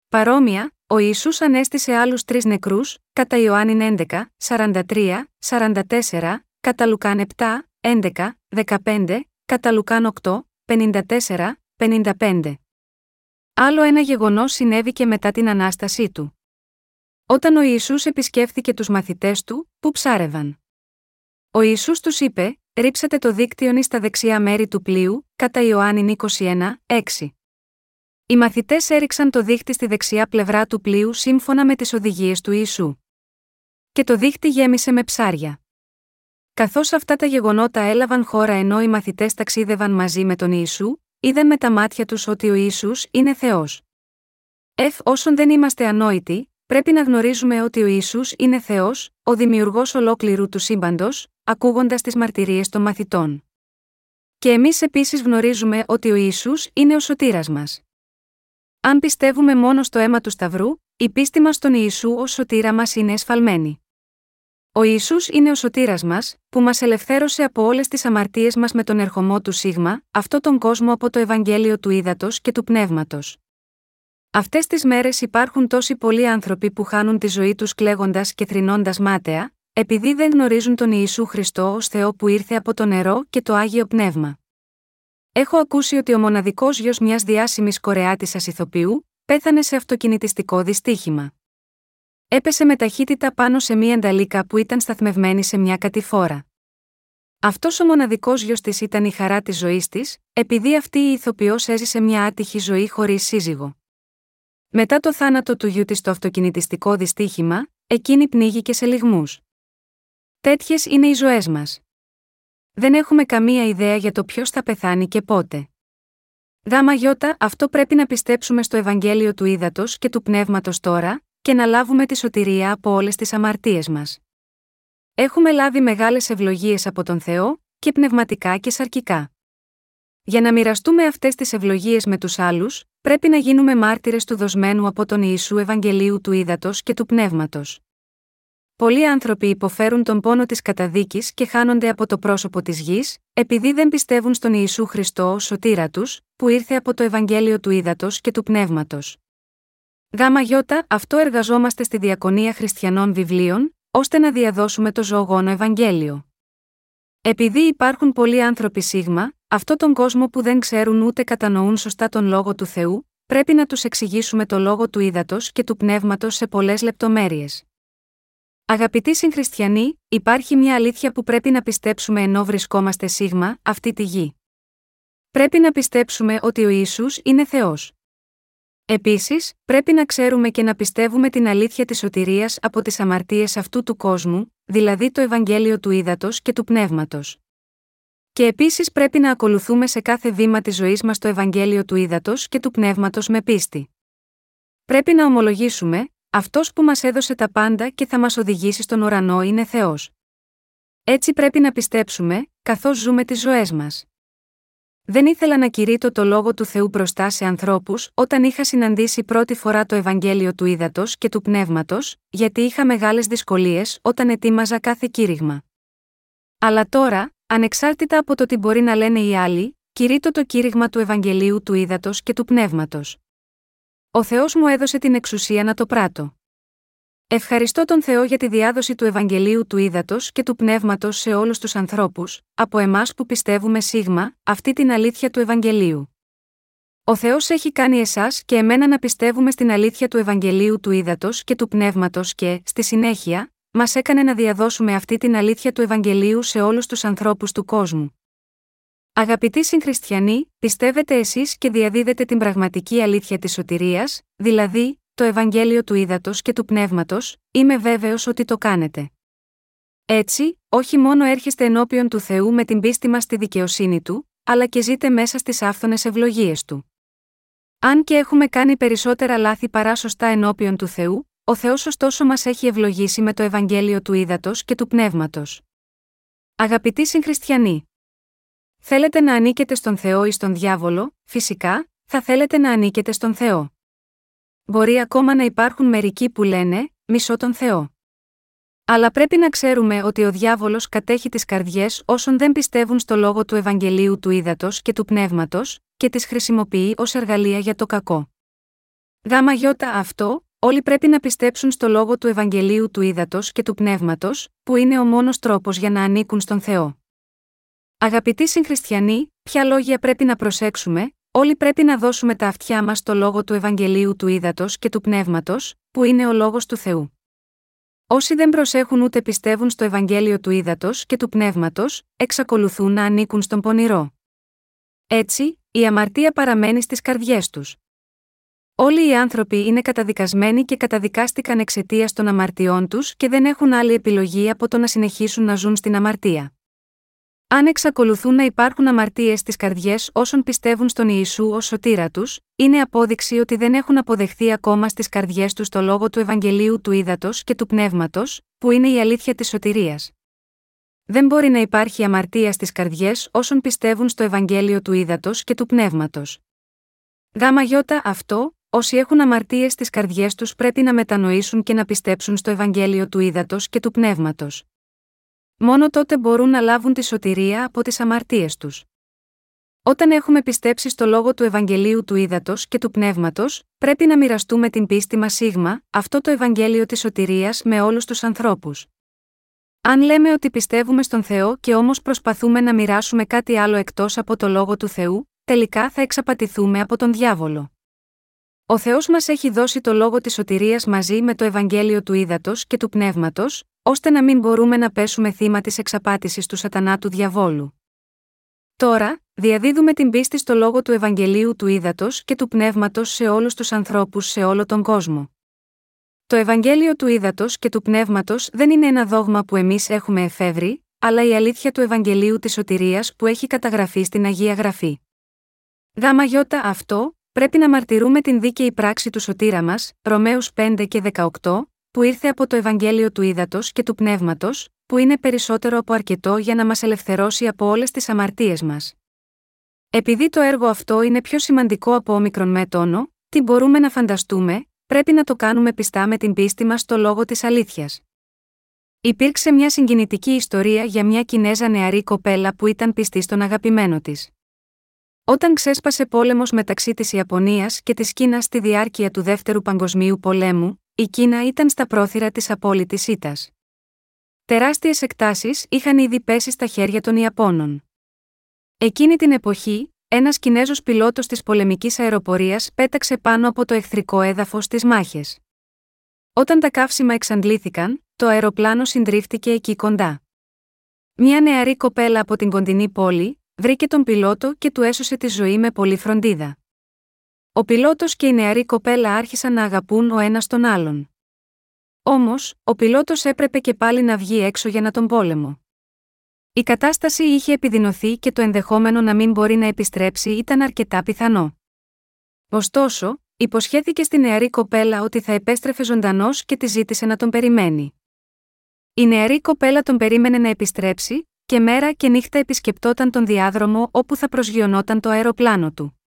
S1: Παρόμοια, ο Ιησούς ανέστησε άλλους τρεις νεκρούς, κατά Ιωάννην 11, 43, 44, κατά Λουκάν 7, 11, 15, κατά Λουκάν 8, 54, 55. Άλλο ένα γεγονός συνέβη και μετά την Ανάστασή του. Όταν ο Ιησούς επισκέφθηκε τους μαθητές του, που ψάρευαν. Ο Ιησούς τους είπε, ρίψατε το δίκτυον στα δεξιά μέρη του πλοίου, κατά Ιωάννη 21, 6. Οι μαθητές έριξαν το δίχτυ στη δεξιά πλευρά του πλοίου σύμφωνα με τις οδηγίες του Ιησού. Και το δίχτυ γέμισε με ψάρια. Καθώς αυτά τα γεγονότα έλαβαν χώρα ενώ οι μαθητές ταξίδευαν μαζί με τον Ιησού, είδαν με τα μάτια τους ότι ο Ιησούς είναι Θεός. Εφ όσον δεν είμαστε ανόητοι, πρέπει να γνωρίζουμε ότι ο Ιησούς είναι Θεός, ο δημιουργός ολόκληρου του σύμπαντος, ακούγοντας τις μαρτυρίες των μαθητών. Και εμείς επίσης γνωρίζουμε ότι ο Ιησούς είναι ο σωτήρας μας. Αν πιστεύουμε μόνο στο αίμα του Σταυρού, η πίστη μας στον Ιησού ως σωτήρα μας είναι εσφαλμένη. Ο Ισού είναι ο σωτήρας μας, που μας ελευθέρωσε από όλες τις αμαρτίες μας με τον ερχομό του Σίγμα, αυτό τον κόσμο από το Ευαγγέλιο του Ήδατος και του Πνεύματος. Αυτές τις μέρες υπάρχουν τόσοι πολλοί άνθρωποι που χάνουν τη ζωή τους κλαίγοντας και θρυνώντα μάταια, επειδή δεν γνωρίζουν τον Ιησού Χριστό ως Θεό που ήρθε από το νερό και το άγιο πνεύμα. Έχω ακούσει ότι ο μοναδικός γιος μιας διάσημης Κορεάτισα ηθοποιού, πέθανε σε αυτοκινητιστικό δυστύχημα. Έπεσε με ταχύτητα πάνω σε μία νταλίκα που ήταν σταθμευμένη σε μια κατηφόρα. Αυτός ο μοναδικός γιος της ήταν η χαρά της ζωής της, επειδή αυτή η ηθοποιός έζησε μια άτυχη ζωή χωρίς σύζυγο. Μετά το θάνατο του γιού της στο αυτοκινητιστικό δυστύχημα, εκείνη πνίγηκε σε λιγμούς. Τέτοιες είναι οι ζωές μας. Δεν έχουμε καμία ιδέα για το ποιος θα πεθάνει και πότε. Γάμα γιώτα, αυτό πρέπει να πιστέψουμε στο Ευαγγέλιο του Ήδατος και του Πνεύματος τώρα, και να λάβουμε τη σωτηρία από όλες τις αμαρτίες μας. Έχουμε λάβει μεγάλες ευλογίες από τον Θεό, και πνευματικά και σαρκικά. Για να μοιραστούμε αυτές τις ευλογίες με τους άλλους, πρέπει να γίνουμε μάρτυρες του δοσμένου από τον Ιησού Ευαγγελίου του Ήδατος και του Πνεύματος. Πολλοί άνθρωποι υποφέρουν τον πόνο της καταδίκης και χάνονται από το πρόσωπο της γης, επειδή δεν πιστεύουν στον Ιησού Χριστό ως σωτήρα τους, που ήρθε από το Ευαγγέλιο του Ήδατος και του Πνεύματος. Γάμα γιώτα, αυτό εργαζόμαστε στη διακονία χριστιανών βιβλίων, ώστε να διαδώσουμε το ζωογόνο Ευαγγέλιο. Επειδή υπάρχουν πολλοί άνθρωποι σίγμα, αυτό τον κόσμο που δεν ξέρουν ούτε κατανοούν σωστά τον λόγο του Θεού, πρέπει να τους εξηγήσουμε το λόγο του ύδατο και του πνεύματος σε πολλές λεπτομέρειες. Αγαπητοί συγχριστιανοί, υπάρχει μια αλήθεια που πρέπει να πιστέψουμε ενώ βρισκόμαστε σίγμα, αυτή τη γη. Πρέπει να πιστέψουμε ότι ο Ιησούς είναι Θεός. Επίσης, πρέπει να ξέρουμε και να πιστεύουμε την αλήθεια της σωτηρίας από τις αμαρτίες αυτού του κόσμου, δηλαδή το Ευαγγέλιο του Ήδατος και του Πνεύματος. Και επίσης πρέπει να ακολουθούμε σε κάθε βήμα της ζωής μας το Ευαγγέλιο του Ήδατος και του Πνεύματος με πίστη. Πρέπει να ομολογήσουμε, αυτός που μας έδωσε τα πάντα και θα μας οδηγήσει στον ουρανό είναι Θεός. Έτσι πρέπει να πιστέψουμε, καθώς ζούμε τις ζωές μας. Δεν ήθελα να κηρύττω το λόγο του Θεού μπροστά σε ανθρώπους όταν είχα συναντήσει πρώτη φορά το Ευαγγέλιο του Ήδατος και του Πνεύματος, γιατί είχα μεγάλες δυσκολίες όταν ετοίμαζα κάθε κήρυγμα. Αλλά τώρα, ανεξάρτητα από το τι μπορεί να λένε οι άλλοι, κηρύττω το κήρυγμα του Ευαγγελίου του Ήδατος και του Πνεύματος. Ο Θεός μου έδωσε την εξουσία να το πράττω. Ευχαριστώ τον Θεό για τη διάδοση του Ευαγγελίου του Ήδατος και του Πνεύματος σε όλους τους ανθρώπους, από εμάς που πιστεύουμε σίγμα, αυτή την αλήθεια του Ευαγγελίου. Ο Θεός έχει κάνει εσάς και εμένα να πιστεύουμε στην αλήθεια του Ευαγγελίου του Ήδατος και του Πνεύματος και, στη συνέχεια, μας έκανε να διαδώσουμε αυτή την αλήθεια του Ευαγγελίου σε όλους τους ανθρώπους του κόσμου. Αγαπητοί συγχριστιανοί, πιστεύετε εσείς και διαδίδετε την πραγματική αλήθεια της σωτηρίας, δηλαδή, το Ευαγγέλιο του Ήδατος και του Πνεύματος, είμαι βέβαιος ότι το κάνετε. Έτσι, όχι μόνο έρχεστε ενώπιον του Θεού με την πίστη μας στη δικαιοσύνη του, αλλά και ζείτε μέσα στις άφθονες ευλογίες του. Αν και έχουμε κάνει περισσότερα λάθη παρά σωστά ενώπιον του Θεού, ο Θεός ωστόσο μας έχει ευλογήσει με το Ευαγγέλιο του Ήδατος και του Πνεύματος. Αγαπητοί συγχριστιανοί, θέλετε να ανήκετε στον Θεό ή στον διάβολο, φυσικά, θα θέλετε να ανήκετε στον Θεό. Μπορεί ακόμα να υπάρχουν μερικοί που λένε, μισώ τον Θεό. Αλλά πρέπει να ξέρουμε ότι ο διάβολος κατέχει τις καρδιές όσων δεν πιστεύουν στο λόγο του Ευαγγελίου του Ήδατος και του Πνεύματος, και τις χρησιμοποιεί ως εργαλεία για το κακό. Γάμα γιώτα αυτό, όλοι πρέπει να πιστέψουν στο λόγο του Ευαγγελίου του Ήδατος και του Πνεύματος, που είναι ο μόνος τρόπος για να ανήκουν στον Θεό. Αγαπητοί συγχριστιανοί, ποια λόγια πρέπει να προσέξουμε, Όλοι πρέπει να δώσουμε τα αυτιά μας στο λόγο του Ευαγγελίου του Ήδατος και του Πνεύματος, που είναι ο λόγος του Θεού. Όσοι δεν προσέχουν ούτε πιστεύουν στο Ευαγγέλιο του Ήδατος και του Πνεύματος, εξακολουθούν να ανήκουν στον πονηρό. Έτσι, η αμαρτία παραμένει στις καρδιές τους. Όλοι οι άνθρωποι είναι καταδικασμένοι και καταδικάστηκαν εξαιτίας των αμαρτιών τους και δεν έχουν άλλη επιλογή από το να συνεχίσουν να ζουν στην αμαρτία. Αν εξακολουθούν να υπάρχουν αμαρτίες στις καρδιές όσων πιστεύουν στον Ιησού ως σωτήρα τους, είναι απόδειξη ότι δεν έχουν αποδεχθεί ακόμα στις καρδιές τους το λόγο του Ευαγγελίου του Ήδατος και του Πνεύματος, που είναι η αλήθεια της σωτηρίας. Δεν μπορεί να υπάρχει αμαρτία στις καρδιές όσων πιστεύουν στο Ευαγγέλιο του Ήδατος και του Πνεύματος. Γάμα γιώτα αυτό, όσοι έχουν αμαρτίες στις καρδιές τους πρέπει να μετανοήσουν και να πιστέψουν στο Ευαγγέλιο του Ήδατος και του Πνεύματος. Μόνο τότε μπορούν να λάβουν τη σωτηρία από τις αμαρτίες τους. Όταν έχουμε πιστέψει στο λόγο του Ευαγγελίου του Ήδατος και του Πνεύματος, πρέπει να μοιραστούμε την πίστη μας σίγμα, αυτό το Ευαγγέλιο της σωτηρίας με όλους τους ανθρώπους. Αν λέμε ότι πιστεύουμε στον Θεό και όμως προσπαθούμε να μοιράσουμε κάτι άλλο εκτός από το λόγο του Θεού, τελικά θα εξαπατηθούμε από τον διάβολο. Ο Θεός μας έχει δώσει το λόγο της σωτηρίας μαζί με το Ευαγγέλιο του Ήδατος και του Πνεύματος, ώστε να μην μπορούμε να πέσουμε θύμα της εξαπάτησης του σατανά του διαβόλου. Τώρα, διαδίδουμε την πίστη στο λόγο του Ευαγγελίου του Ήδατος και του Πνεύματος σε όλους τους ανθρώπους σε όλο τον κόσμο. Το Ευαγγέλιο του Ήδατος και του Πνεύματος δεν είναι ένα δόγμα που εμείς έχουμε εφεύρει, αλλά η αλήθεια του Ευαγγελίου της Σωτηρίας που έχει καταγραφεί στην Αγία Γραφή. Γάμα γιώτα αυτό, πρέπει να μαρτυρούμε την δίκαιη πράξη του σωτήρα μας, Ρωμαίους 5 και 18, που ήρθε από το Ευαγγέλιο του Ήδατος και του Πνεύματος, που είναι περισσότερο από αρκετό για να μας ελευθερώσει από όλες τις αμαρτίες μας. Επειδή το έργο αυτό είναι πιο σημαντικό από όμικρον με τόνο, τι μπορούμε να φανταστούμε, πρέπει να το κάνουμε πιστά με την πίστη μας στο λόγο της αλήθειας. Υπήρξε μια συγκινητική ιστορία για μια Κινέζα νεαρή κοπέλα που ήταν πιστή στον αγαπημένο της. Όταν ξέσπασε πόλεμος μεταξύ της Ιαπωνίας και της Κίνας στη διάρκεια του Δεύτερου Παγκοσμίου Πολέμου, η Κίνα ήταν στα πρόθυρα της απόλυτης ήττας. Τεράστιες εκτάσεις είχαν ήδη πέσει στα χέρια των Ιαπώνων. Εκείνη την εποχή, ένας Κινέζος πιλότος της πολεμικής αεροπορίας πέταξε πάνω από το εχθρικό έδαφος στι μάχες. Όταν τα καύσιμα εξαντλήθηκαν, το αεροπλάνο συντρίφτηκε εκεί κοντά. Μια νεαρή κοπέλα από την κοντινή πόλη, βρήκε τον πιλότο και του έσωσε τη ζωή με πολύ φροντίδα. Ο πιλότος και η νεαρή κοπέλα άρχισαν να αγαπούν ο ένας τον άλλον. Όμως, ο πιλότος έπρεπε και πάλι να βγει έξω για να τον πόλεμο. Η κατάσταση είχε επιδεινωθεί και το ενδεχόμενο να μην μπορεί να επιστρέψει ήταν αρκετά πιθανό. Ωστόσο, υποσχέθηκε στη νεαρή κοπέλα ότι θα επέστρεφε ζωντανός και τη ζήτησε να τον περιμένει. Η νεαρή κοπέλα τον περίμενε να επιστρέψει, και μέρα και νύχτα επισκεπτόταν τον διάδρομο όπου θα προσγειωνόταν το αεροπλάνο του.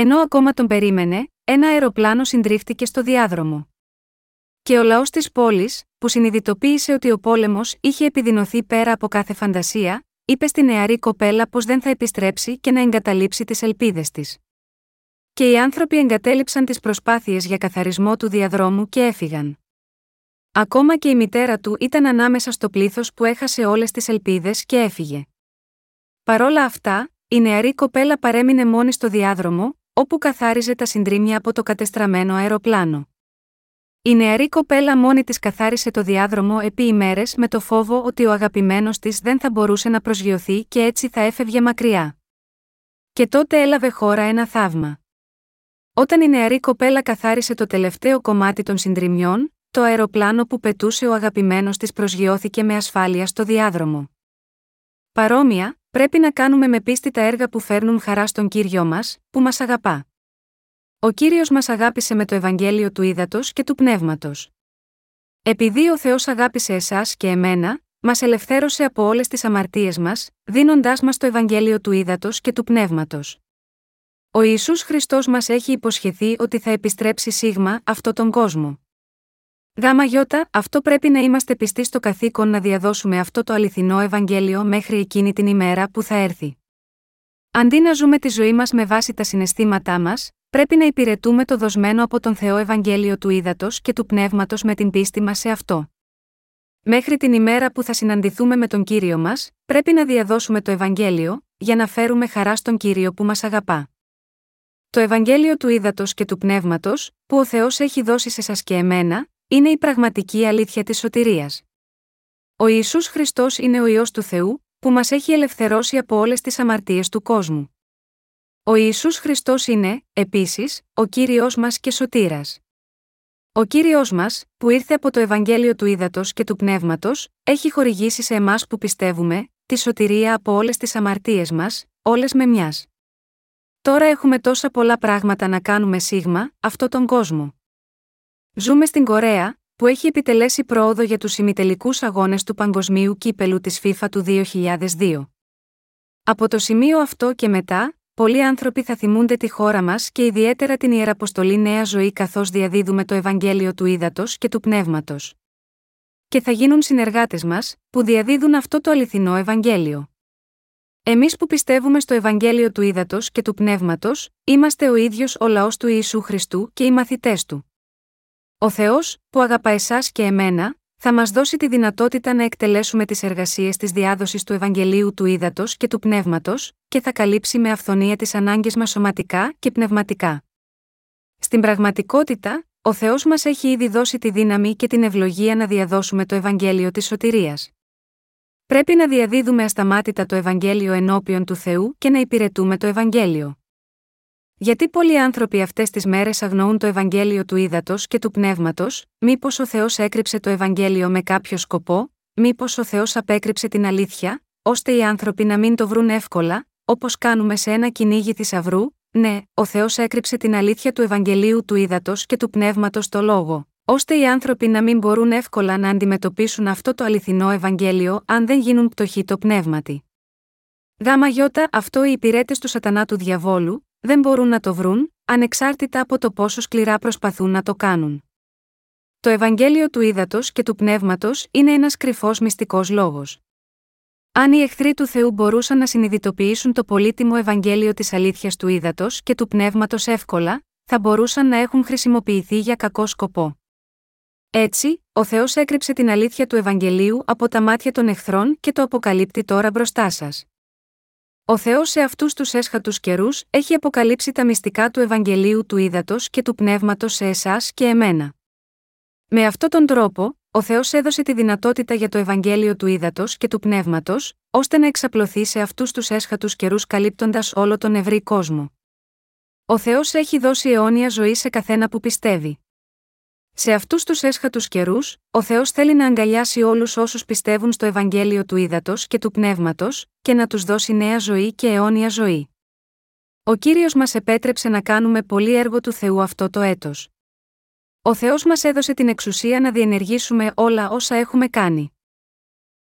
S1: Ενώ ακόμα τον περίμενε, ένα αεροπλάνο συντρίφτηκε στο διάδρομο. Και ο λαός της πόλης, που συνειδητοποίησε ότι ο πόλεμος είχε επιδεινωθεί πέρα από κάθε φαντασία, είπε στη νεαρή κοπέλα πως δεν θα επιστρέψει και να εγκαταλείψει τις ελπίδες της. Και οι άνθρωποι εγκατέλειψαν τις προσπάθειες για καθαρισμό του διαδρόμου και έφυγαν. Ακόμα και η μητέρα του ήταν ανάμεσα στο πλήθος που έχασε όλες τις ελπίδες και έφυγε. Παρόλα αυτά, η νεαρή κοπέλα παρέμεινε μόνη στο διάδρομο, όπου καθάριζε τα συντρίμια από το κατεστραμμένο αεροπλάνο. Η νεαρή κοπέλα μόνη της καθάρισε το διάδρομο επί ημέρες με το φόβο ότι ο αγαπημένος της δεν θα μπορούσε να προσγειωθεί και έτσι θα έφευγε μακριά. Και τότε έλαβε χώρα ένα θαύμα. Όταν η νεαρή κοπέλα καθάρισε το τελευταίο κομμάτι των συντριμιών, το αεροπλάνο που πετούσε ο αγαπημένος της προσγειώθηκε με ασφάλεια στο διάδρομο. Παρόμοια, πρέπει να κάνουμε με πίστη τα έργα που φέρνουν χαρά στον κύριο μας, που μας αγαπά. Ο κύριος μας αγάπησε με το Ευαγγέλιο του Ήδατος και του Πνεύματος. Επειδή ο Θεός αγάπησε εσάς και εμένα, μας ελευθέρωσε από όλες τις αμαρτίες μας, δίνοντάς μας το Ευαγγέλιο του Ήδατος και του Πνεύματος. Ο Ιησούς Χριστός μας έχει υποσχεθεί ότι θα επιστρέψει σίγμα αυτό τον κόσμο. Γάμα γιώτα, αυτό πρέπει να είμαστε πιστοί στο καθήκον να διαδώσουμε αυτό το αληθινό Ευαγγέλιο μέχρι εκείνη την ημέρα που θα έρθει. Αντί να ζούμε τη ζωή μας με βάση τα συναισθήματά μας, πρέπει να υπηρετούμε το δοσμένο από τον Θεό Ευαγγέλιο του Ήδατος και του Πνεύματος με την πίστη μας σε αυτό. Μέχρι την ημέρα που θα συναντηθούμε με τον κύριο μας, πρέπει να διαδώσουμε το Ευαγγέλιο, για να φέρουμε χαρά στον κύριο που μας αγαπά. Το Ευαγγέλιο του Ήδατος και του Πνεύματος, που ο Θεός έχει δώσει σε εσά και εμένα, είναι η πραγματική αλήθεια της σωτηρίας. Ο Ιησούς Χριστός είναι ο Υιός του Θεού, που μας έχει ελευθερώσει από όλες τις αμαρτίες του κόσμου. Ο Ιησούς Χριστός είναι, επίσης, ο Κύριος μας και σωτήρας. Ο Κύριος μας, που ήρθε από το Ευαγγέλιο του Ήδατος και του Πνεύματος, έχει χορηγήσει σε εμάς που πιστεύουμε, τη σωτηρία από όλες τις αμαρτίες μας, όλες με μιας. Τώρα έχουμε τόσα πολλά πράγματα να κάνουμε σίγμα, αυτό τον κόσμο. Ζούμε στην Κορέα, που έχει επιτελέσει πρόοδο για τους ημιτελικούς αγώνες του παγκοσμίου κύπελου της FIFA του 2002. Από το σημείο αυτό και μετά, πολλοί άνθρωποι θα θυμούνται τη χώρα μας και ιδιαίτερα την ιεραποστολή Νέα Ζωή καθώς διαδίδουμε το Ευαγγέλιο του Ήδατος και του Πνεύματος. Και θα γίνουν συνεργάτες μας, που διαδίδουν αυτό το αληθινό Ευαγγέλιο. Εμείς που πιστεύουμε στο Ευαγγέλιο του Ήδατος και του Πνεύματος, είμαστε ο ίδιος ο λαός του Ιησού Χριστού και οι μαθητές του. Ο Θεός, που αγαπά εσάς και εμένα, θα μας δώσει τη δυνατότητα να εκτελέσουμε τις εργασίες της διάδοσης του Ευαγγελίου του Ήδατος και του Πνεύματος, και θα καλύψει με αυθονία τις ανάγκες μας σωματικά και πνευματικά. Στην πραγματικότητα, ο Θεός μας έχει ήδη δώσει τη δύναμη και την ευλογία να διαδώσουμε το Ευαγγέλιο της σωτηρίας. Πρέπει να διαδίδουμε ασταμάτητα το Ευαγγέλιο ενώπιον του Θεού και να υπηρετούμε το Ευαγγέλιο. Γιατί πολλοί άνθρωποι αυτές τις μέρες αγνοούν το Ευαγγέλιο του ύδατο και του πνεύματος, μήπως ο Θεός έκρυψε το Ευαγγέλιο με κάποιο σκοπό, μήπως ο Θεός απέκρυψε την αλήθεια, ώστε οι άνθρωποι να μην το βρουν εύκολα, όπως κάνουμε σε ένα κυνήγι θησαυρού, ναι, ο Θεός έκρυψε την αλήθεια του Ευαγγελίου του ύδατο και του πνεύματος στο λόγο, ώστε οι άνθρωποι να μην μπορούν εύκολα να αντιμετωπίσουν αυτό το αληθινό Ευαγγέλιο αν δεν γίνουν πτωχοί το πνεύματι. Γάμα γιώτα αυτό οι υπηρέτες του σατανά του διαβόλου, δεν μπορούν να το βρουν, ανεξάρτητα από το πόσο σκληρά προσπαθούν να το κάνουν. Το Ευαγγέλιο του ύδατο και του πνεύματος είναι ένας κρυφός μυστικός λόγος. Αν οι εχθροί του Θεού μπορούσαν να συνειδητοποιήσουν το πολύτιμο Ευαγγέλιο της αλήθειας του ύδατο και του πνεύματος εύκολα, θα μπορούσαν να έχουν χρησιμοποιηθεί για κακό σκοπό. Έτσι, ο Θεός έκρυψε την αλήθεια του Ευαγγελίου από τα μάτια των εχθρών και το αποκαλύπτει τώρα μπροστά σας. Ο Θεός σε αυτούς τους έσχατους καιρούς έχει αποκαλύψει τα μυστικά του Ευαγγελίου του ύδατο και του πνεύματος σε εσάς και εμένα. Με αυτόν τον τρόπο, ο Θεός έδωσε τη δυνατότητα για το Ευαγγέλιο του ύδατο και του πνεύματος, ώστε να εξαπλωθεί σε αυτούς τους έσχατους καιρούς καλύπτοντας όλο τον ευρύ κόσμο. Ο Θεός έχει δώσει αιώνια ζωή σε καθένα που πιστεύει. Σε αυτούς τους έσχατους καιρούς, ο Θεός θέλει να αγκαλιάσει όλους όσους πιστεύουν στο Ευαγγέλιο του ύδατο και του πνεύματος, και να τους δώσει νέα ζωή και αιώνια ζωή. Ο κύριος μας επέτρεψε να κάνουμε πολύ έργο του Θεού αυτό το έτος. Ο Θεός μας έδωσε την εξουσία να διενεργήσουμε όλα όσα έχουμε κάνει.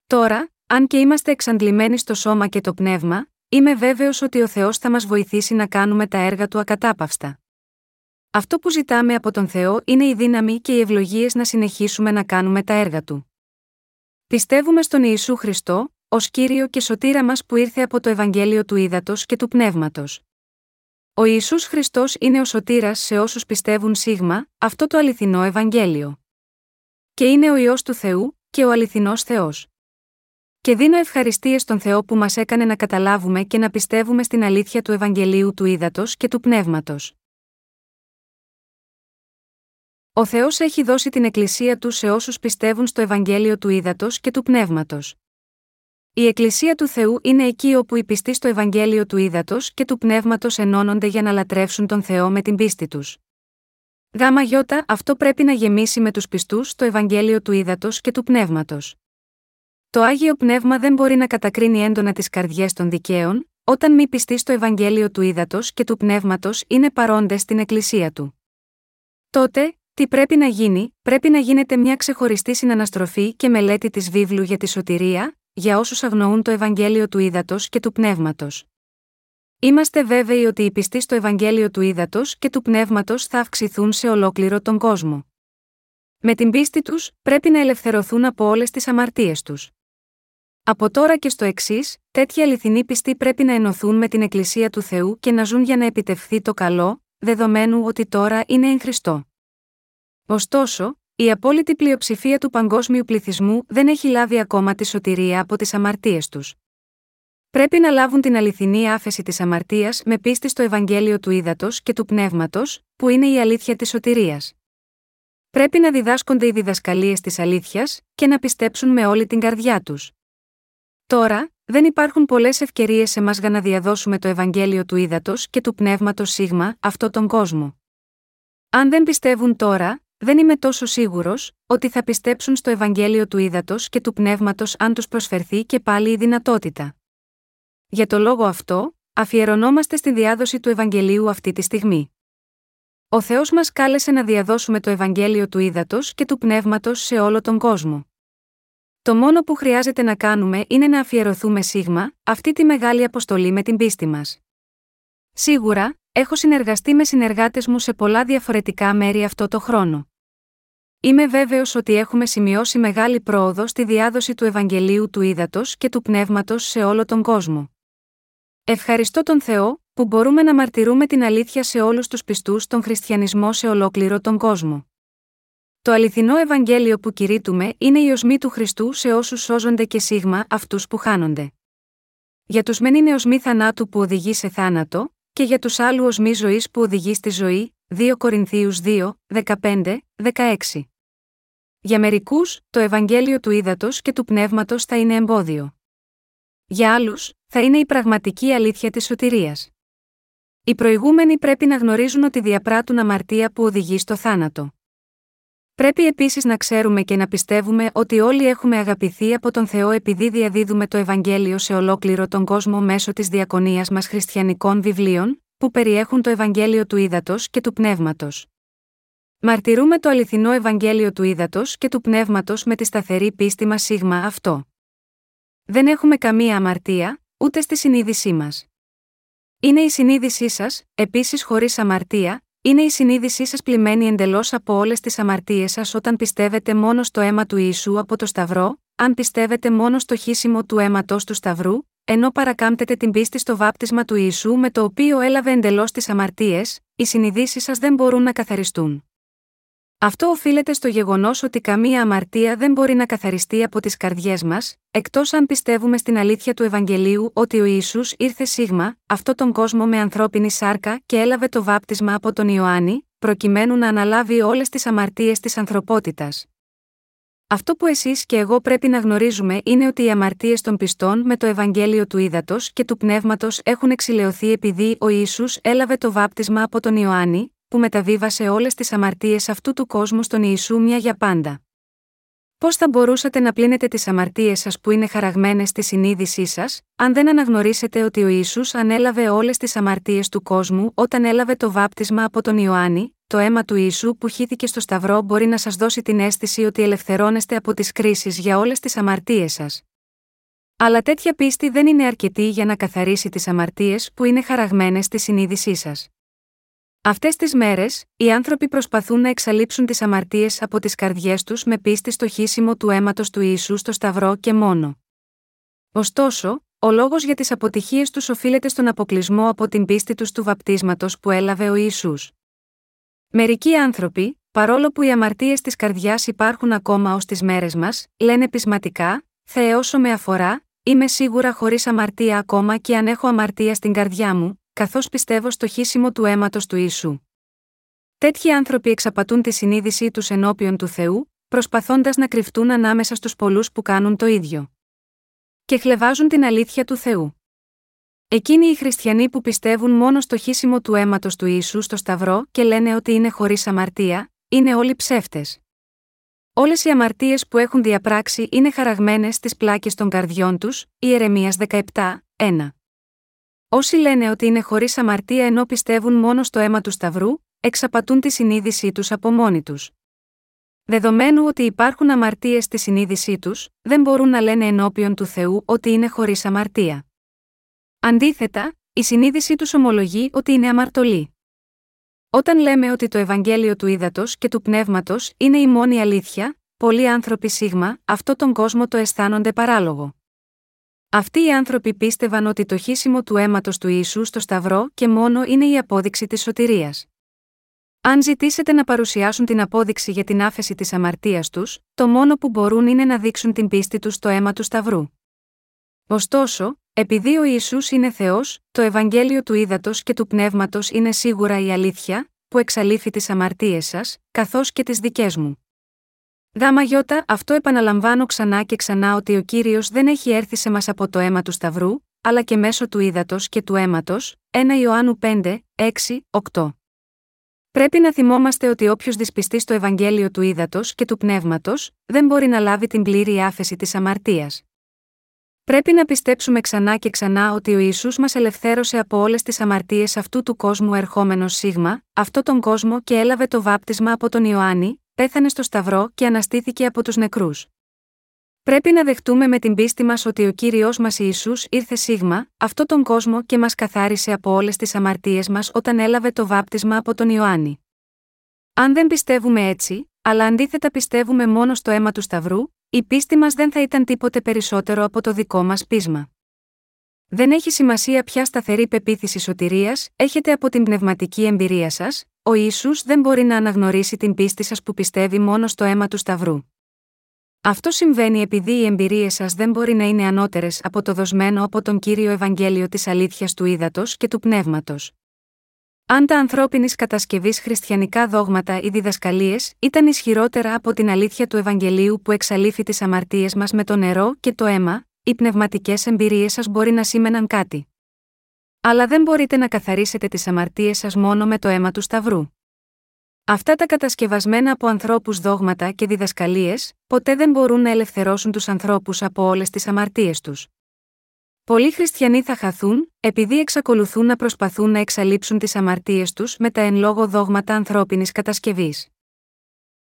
S1: Τώρα, αν και είμαστε εξαντλημένοι στο σώμα και το πνεύμα, είμαι βέβαιος ότι ο Θεός θα μας βοηθήσει να κάνουμε τα έργα του ακατάπαυστα. Αυτό που ζητάμε από τον Θεό είναι η δύναμη και οι ευλογίες να συνεχίσουμε να κάνουμε τα έργα του. Πιστεύουμε στον Ιησού Χριστό, ως κύριο και σωτήρα μας που ήρθε από το Ευαγγέλιο του Ήδατος και του Πνεύματος. Ο Ιησούς Χριστός είναι ο σωτήρας σε όσους πιστεύουν σίγμα, αυτό το αληθινό Ευαγγέλιο. Και είναι ο ιό του Θεού, και ο αληθινός Θεός. Και δίνω ευχαριστίες στον Θεό που μας έκανε να καταλάβουμε και να πιστεύουμε στην αλήθεια του Ευαγγελίου του Ήδατος και του Πνεύματος. Ο Θεός έχει δώσει την Εκκλησία του σε όσους πιστεύουν στο Ευαγγέλιο του Ήδατος και του Πνεύματος. Η Εκκλησία του Θεού είναι εκεί όπου οι πιστοί στο Ευαγγέλιο του Ήδατος και του Πνεύματος ενώνονται για να λατρεύσουν τον Θεό με την πίστη τους. Γάμα γιώτα, αυτό πρέπει να γεμίσει με τους πιστούς στο Ευαγγέλιο του Ήδατος και του Πνεύματος. Το άγιο πνεύμα δεν μπορεί να κατακρίνει έντονα τις καρδιές των δικαίων, όταν μη πιστοί στο Ευαγγέλιο του Ήδατος και του Πνεύματος είναι παρόντες στην Εκκλησία του. Τότε, τι πρέπει να γίνει, πρέπει να γίνεται μια ξεχωριστή συναναστροφή και μελέτη της βίβλου για τη σωτηρία, για όσους αγνοούν το Ευαγγέλιο του Ήδατος και του Πνεύματος. Είμαστε βέβαιοι ότι οι πιστοί στο Ευαγγέλιο του Ήδατος και του Πνεύματος θα αυξηθούν σε ολόκληρο τον κόσμο. Με την πίστη τους, πρέπει να ελευθερωθούν από όλες τις αμαρτίες τους. Από τώρα και στο εξής, τέτοιοι αληθινοί πιστοί πρέπει να ενωθούν με την Εκκλησία του Θεού και να ζουν για να επιτευχθεί το καλό, δεδομένου ότι τώρα είναι εν Χριστώ. Ωστόσο, η απόλυτη πλειοψηφία του παγκόσμιου πληθυσμού δεν έχει λάβει ακόμα τη σωτηρία από τις αμαρτίες τους. Πρέπει να λάβουν την αληθινή άφεση της αμαρτίας με πίστη στο Ευαγγέλιο του Ήδατος και του Πνεύματος, που είναι η αλήθεια της σωτηρίας. Πρέπει να διδάσκονται οι διδασκαλίες της αλήθειας και να πιστέψουν με όλη την καρδιά τους. Τώρα, δεν υπάρχουν πολλές ευκαιρίες σε μας για να διαδώσουμε το Ευαγγέλιο του Ήδατος και του Πνεύματος Σίγμα, αυτό τον κόσμο. Αν δεν πιστεύουν τώρα, δεν είμαι τόσο σίγουρος ότι θα πιστέψουν στο Ευαγγέλιο του Ήδατος και του Πνεύματος αν τους προσφερθεί και πάλι η δυνατότητα. Για το λόγο αυτό, αφιερωνόμαστε στη διάδοση του Ευαγγελίου αυτή τη στιγμή. Ο Θεός μας κάλεσε να διαδώσουμε το Ευαγγέλιο του Ήδατος και του Πνεύματος σε όλο τον κόσμο. Το μόνο που χρειάζεται να κάνουμε είναι να αφιερωθούμε σίγμα, αυτή τη μεγάλη αποστολή με την πίστη μας. Σίγουρα, έχω συνεργαστεί με συνεργάτες μου σε πολλά διαφορετικά μέρη αυτό το χρόνο. Είμαι βέβαιος ότι έχουμε σημειώσει μεγάλη πρόοδο στη διάδοση του Ευαγγελίου του Ήδατος και του Πνεύματος σε όλο τον κόσμο. Ευχαριστώ τον Θεό, που μπορούμε να μαρτυρούμε την αλήθεια σε όλους τους πιστούς στον χριστιανισμό σε ολόκληρο τον κόσμο. Το αληθινό Ευαγγέλιο που κηρύττουμε είναι η οσμή του Χριστού σε όσους σώζονται και σίγμα αυτούς που χάνονται. Για τους μεν είναι οσμή θανάτου που οδηγεί σε θάνατο, και για τους άλλους οσμή ζωής που οδηγεί στη ζωή, 2 Κορινθίους 2, 15, 16. Για μερικούς, το Ευαγγέλιο του ύδατο και του πνεύματος θα είναι εμπόδιο. Για άλλους, θα είναι η πραγματική αλήθεια της σωτηρίας. Οι προηγούμενοι πρέπει να γνωρίζουν ότι διαπράττουν αμαρτία που οδηγεί στο θάνατο. Πρέπει επίσης να ξέρουμε και να πιστεύουμε ότι όλοι έχουμε αγαπηθεί από τον Θεό επειδή διαδίδουμε το Ευαγγέλιο σε ολόκληρο τον κόσμο μέσω της διακονίας μας χριστιανικών βιβλίων, που περιέχουν το Ευαγγέλιο του Ήδατος και του Πνεύματος. Μαρτυρούμε το αληθινό Ευαγγέλιο του Ήδατος και του Πνεύματος με τη σταθερή πίστη μας σίγμα αυτό. Δεν έχουμε καμία αμαρτία, ούτε στη συνείδησή μας. Είναι η συνείδησή σας, επίσης χωρίς αμαρτία, είναι η συνείδησή σας πλημμένη εντελώς από όλες τις αμαρτίες σας όταν πιστεύετε μόνο στο αίμα του Ιησού από το Σταυρό, αν πιστεύετε μόνο στο χύσιμο του αίματος του Σταυρού, ενώ παρακάμπτετε την πίστη στο βάπτισμα του Ιησού με το οποίο έλαβε εντελώς τις αμαρτίες, οι συνειδήσεις σας δεν μπορούν να καθαριστούν. Αυτό οφείλεται στο γεγονός ότι καμία αμαρτία δεν μπορεί να καθαριστεί από τις καρδιές μας, εκτός αν πιστεύουμε στην αλήθεια του Ευαγγελίου ότι ο Ισού ήρθε σίγμα, αυτό τον κόσμο με ανθρώπινη σάρκα και έλαβε το βάπτισμα από τον Ιωάννη, προκειμένου να αναλάβει όλες τις αμαρτίες της ανθρωπότητας. Αυτό που εσείς και εγώ πρέπει να γνωρίζουμε είναι ότι οι αμαρτίες των πιστών με το Ευαγγέλιο του Ήδατος και του Πνεύματος έχουν εξηλαιωθεί επειδή ο Ιησούς έλαβε το βάπτισμα από τον Ιωάννη, που μεταβίβασε όλες τις αμαρτίες αυτού του κόσμου στον Ιησού μια για πάντα. Πώς θα μπορούσατε να πλύνετε τις αμαρτίες σας που είναι χαραγμένες στη συνείδησή σας, αν δεν αναγνωρίσετε ότι ο Ισού ανέλαβε όλες τις αμαρτίες του κόσμου όταν έλαβε το βάπτισμα από τον Ιωάννη, το αίμα του Ιησού που χύθηκε στο Σταυρό μπορεί να σας δώσει την αίσθηση ότι ελευθερώνεστε από τις κρίσεις για όλες τις αμαρτίες σας. Αλλά τέτοια πίστη δεν είναι αρκετή για να καθαρίσει τις αμαρτίες που είναι χαραγμένες στη συνείδησή σας. Αυτές τις μέρες, οι άνθρωποι προσπαθούν να εξαλείψουν τις αμαρτίες από τις καρδιές τους με πίστη στο χύσιμο του αίματος του Ιησού στο Σταυρό και μόνο. Ωστόσο, ο λόγος για τις αποτυχίες τους οφείλεται στον αποκλεισμό από την πίστη τους του βαπτίσματος που έλαβε ο Ιησούς. Μερικοί άνθρωποι, παρόλο που οι αμαρτίες της καρδιάς υπάρχουν ακόμα ως τις μέρες μας, λένε πεισματικά: Θεέ, όσο με αφορά, είμαι σίγουρα χωρίς αμαρτία ακόμα και αν έχω αμαρτία στην καρδιά μου, καθώς πιστεύω στο χύσιμο του αίματος του ίσου. Τέτοιοι άνθρωποι εξαπατούν τη συνείδησή τους ενώπιον του Θεού, προσπαθώντας να κρυφτούν ανάμεσα στους πολλούς που κάνουν το ίδιο. Και χλεβάζουν την αλήθεια του Θεού. Εκείνοι οι χριστιανοί που πιστεύουν μόνο στο χύσιμο του αίματος του Ιησού στο Σταυρό και λένε ότι είναι χωρίς αμαρτία, είναι όλοι ψεύτες. Όλες οι αμαρτίες που έχουν διαπράξει είναι χαραγμένες στις πλάκες των καρδιών τους, Ιερεμίας 17, 1. Όσοι λένε ότι είναι χωρίς αμαρτία ενώ πιστεύουν μόνο στο αίμα του Σταυρού, εξαπατούν τη συνείδησή τους από μόνοι τους. Δεδομένου ότι υπάρχουν αμαρτίες στη συνείδησή τους, δεν μπορούν να λένε ενώπιον του Θεού ότι είναι χωρίς αμαρτία. Αντίθετα, η συνείδησή τους ομολογεί ότι είναι αμαρτωλή. Όταν λέμε ότι το Ευαγγέλιο του Ήδατος και του Πνεύματος είναι η μόνη αλήθεια, πολλοί άνθρωποι σίγμα, αυτό τον κόσμο το αισθάνονται παράλογο. Αυτοί οι άνθρωποι πίστευαν ότι το χύσιμο του αίματος του Ιησού στο Σταυρό και μόνο είναι η απόδειξη της σωτηρίας. Αν ζητήσετε να παρουσιάσουν την απόδειξη για την άφεση της αμαρτίας τους, το μόνο που μπορούν είναι να δείξουν την πίστη τους στο αίμα του Σταυρού. Ωστόσο, επειδή ο Ισού είναι Θεός, το Ευαγγέλιο του Ήδατος και του Πνεύματος είναι σίγουρα η αλήθεια, που εξαλείφει τις αμαρτίες σας, καθώς και τις δικές μου. Δάμα γιώτα, αυτό επαναλαμβάνω ξανά και ξανά ότι ο κύριος δεν έχει έρθει σε μας από το αίμα του Σταυρού, αλλά και μέσω του ύδατος και του αίματος, 1 Ιωάννου 5, 6, 8. Πρέπει να θυμόμαστε ότι όποιος δυσπιστεί στο Ευαγγέλιο του ύδατος και του πνεύματος, δεν μπορεί να λάβει την πλήρη άφεση της αμαρτίας. Πρέπει να πιστέψουμε ξανά και ξανά ότι ο Ιησούς μας ελευθέρωσε από όλες τις αμαρτίες αυτού του κόσμου ερχόμενος σίγμα, αυτό τον κόσμο και έλαβε το βάπτισμα από τον Ιωάννη, πέθανε στο Σταυρό και αναστήθηκε από τους νεκρούς. Πρέπει να δεχτούμε με την πίστη μας ότι ο κύριος μας Ιησούς ήρθε σίγμα, αυτό τον κόσμο και μας καθάρισε από όλες τις αμαρτίες μας όταν έλαβε το βάπτισμα από τον Ιωάννη. Αν δεν πιστεύουμε έτσι, αλλά αντίθετα πιστεύουμε μόνο στο αίμα του Σταυρού, η πίστη μας δεν θα ήταν τίποτε περισσότερο από το δικό μας πείσμα. Δεν έχει σημασία ποια σταθερή πεποίθηση σωτηρίας έχετε από την πνευματική εμπειρία σας, ο Ισού δεν μπορεί να αναγνωρίσει την πίστη σας που πιστεύει μόνο στο αίμα του Σταυρού. Αυτό συμβαίνει επειδή οι εμπειρίες σας δεν μπορεί να είναι ανώτερες από το δοσμένο από τον κύριο Ευαγγέλιο της αλήθειας του ύδατος και του πνεύματος. Αν τα ανθρώπινης κατασκευής χριστιανικά δόγματα ή διδασκαλίες ήταν ισχυρότερα από την αλήθεια του Ευαγγελίου που εξαλείφει τις αμαρτίες μας με το νερό και το αίμα, οι πνευματικές εμπειρίες σας μπορεί να σήμαιναν κάτι. Αλλά δεν μπορείτε να καθαρίσετε τις αμαρτίες σας μόνο με το αίμα του Σταυρού. Αυτά τα κατασκευασμένα από ανθρώπους δόγματα και διδασκαλίες, ποτέ δεν μπορούν να ελευθερώσουν τους ανθρώπους από όλες τις αμαρτίες τους. Πολλοί χριστιανοί θα χαθούν, επειδή εξακολουθούν να προσπαθούν να εξαλείψουν τις αμαρτίες τους με τα εν λόγω δόγματα ανθρώπινης κατασκευής.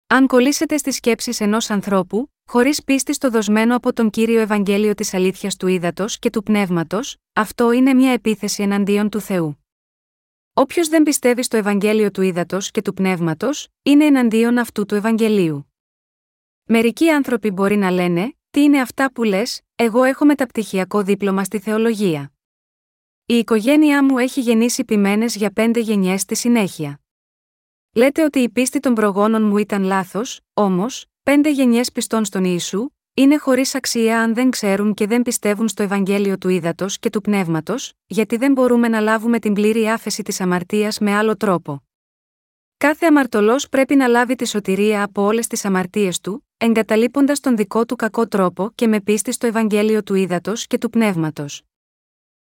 S1: Αν κολλήσετε στις σκέψεις ενός ανθρώπου, χωρίς πίστη στο δοσμένο από τον κύριο Ευαγγέλιο της αλήθειας του ύδατος και του πνεύματος, αυτό είναι μια επίθεση εναντίον του Θεού. Όποιος δεν πιστεύει στο Ευαγγέλιο του ύδατος και του πνεύματος, είναι εναντίον αυτού του Ευαγγελίου. Μερικοί άνθρωποι μπορεί να λένε: Τι είναι αυτά που λες, εγώ έχω μεταπτυχιακό δίπλωμα στη θεολογία. Η οικογένειά μου έχει γεννήσει ποιμένε για πέντε γενιές στη συνέχεια. Λέτε ότι η πίστη των προγόνων μου ήταν λάθος, όμως, πέντε γενιές πιστών στον Ιησού, είναι χωρίς αξία αν δεν ξέρουν και δεν πιστεύουν στο Ευαγγέλιο του ύδατο και του πνεύματος, γιατί δεν μπορούμε να λάβουμε την πλήρη άφεση της αμαρτίας με άλλο τρόπο. Κάθε αμαρτωλός πρέπει να λάβει τη σωτηρία από όλες τις αμαρτίες του, εγκαταλείποντας τον δικό του κακό τρόπο και με πίστη στο Ευαγγέλιο του ύδατο και του πνεύματος.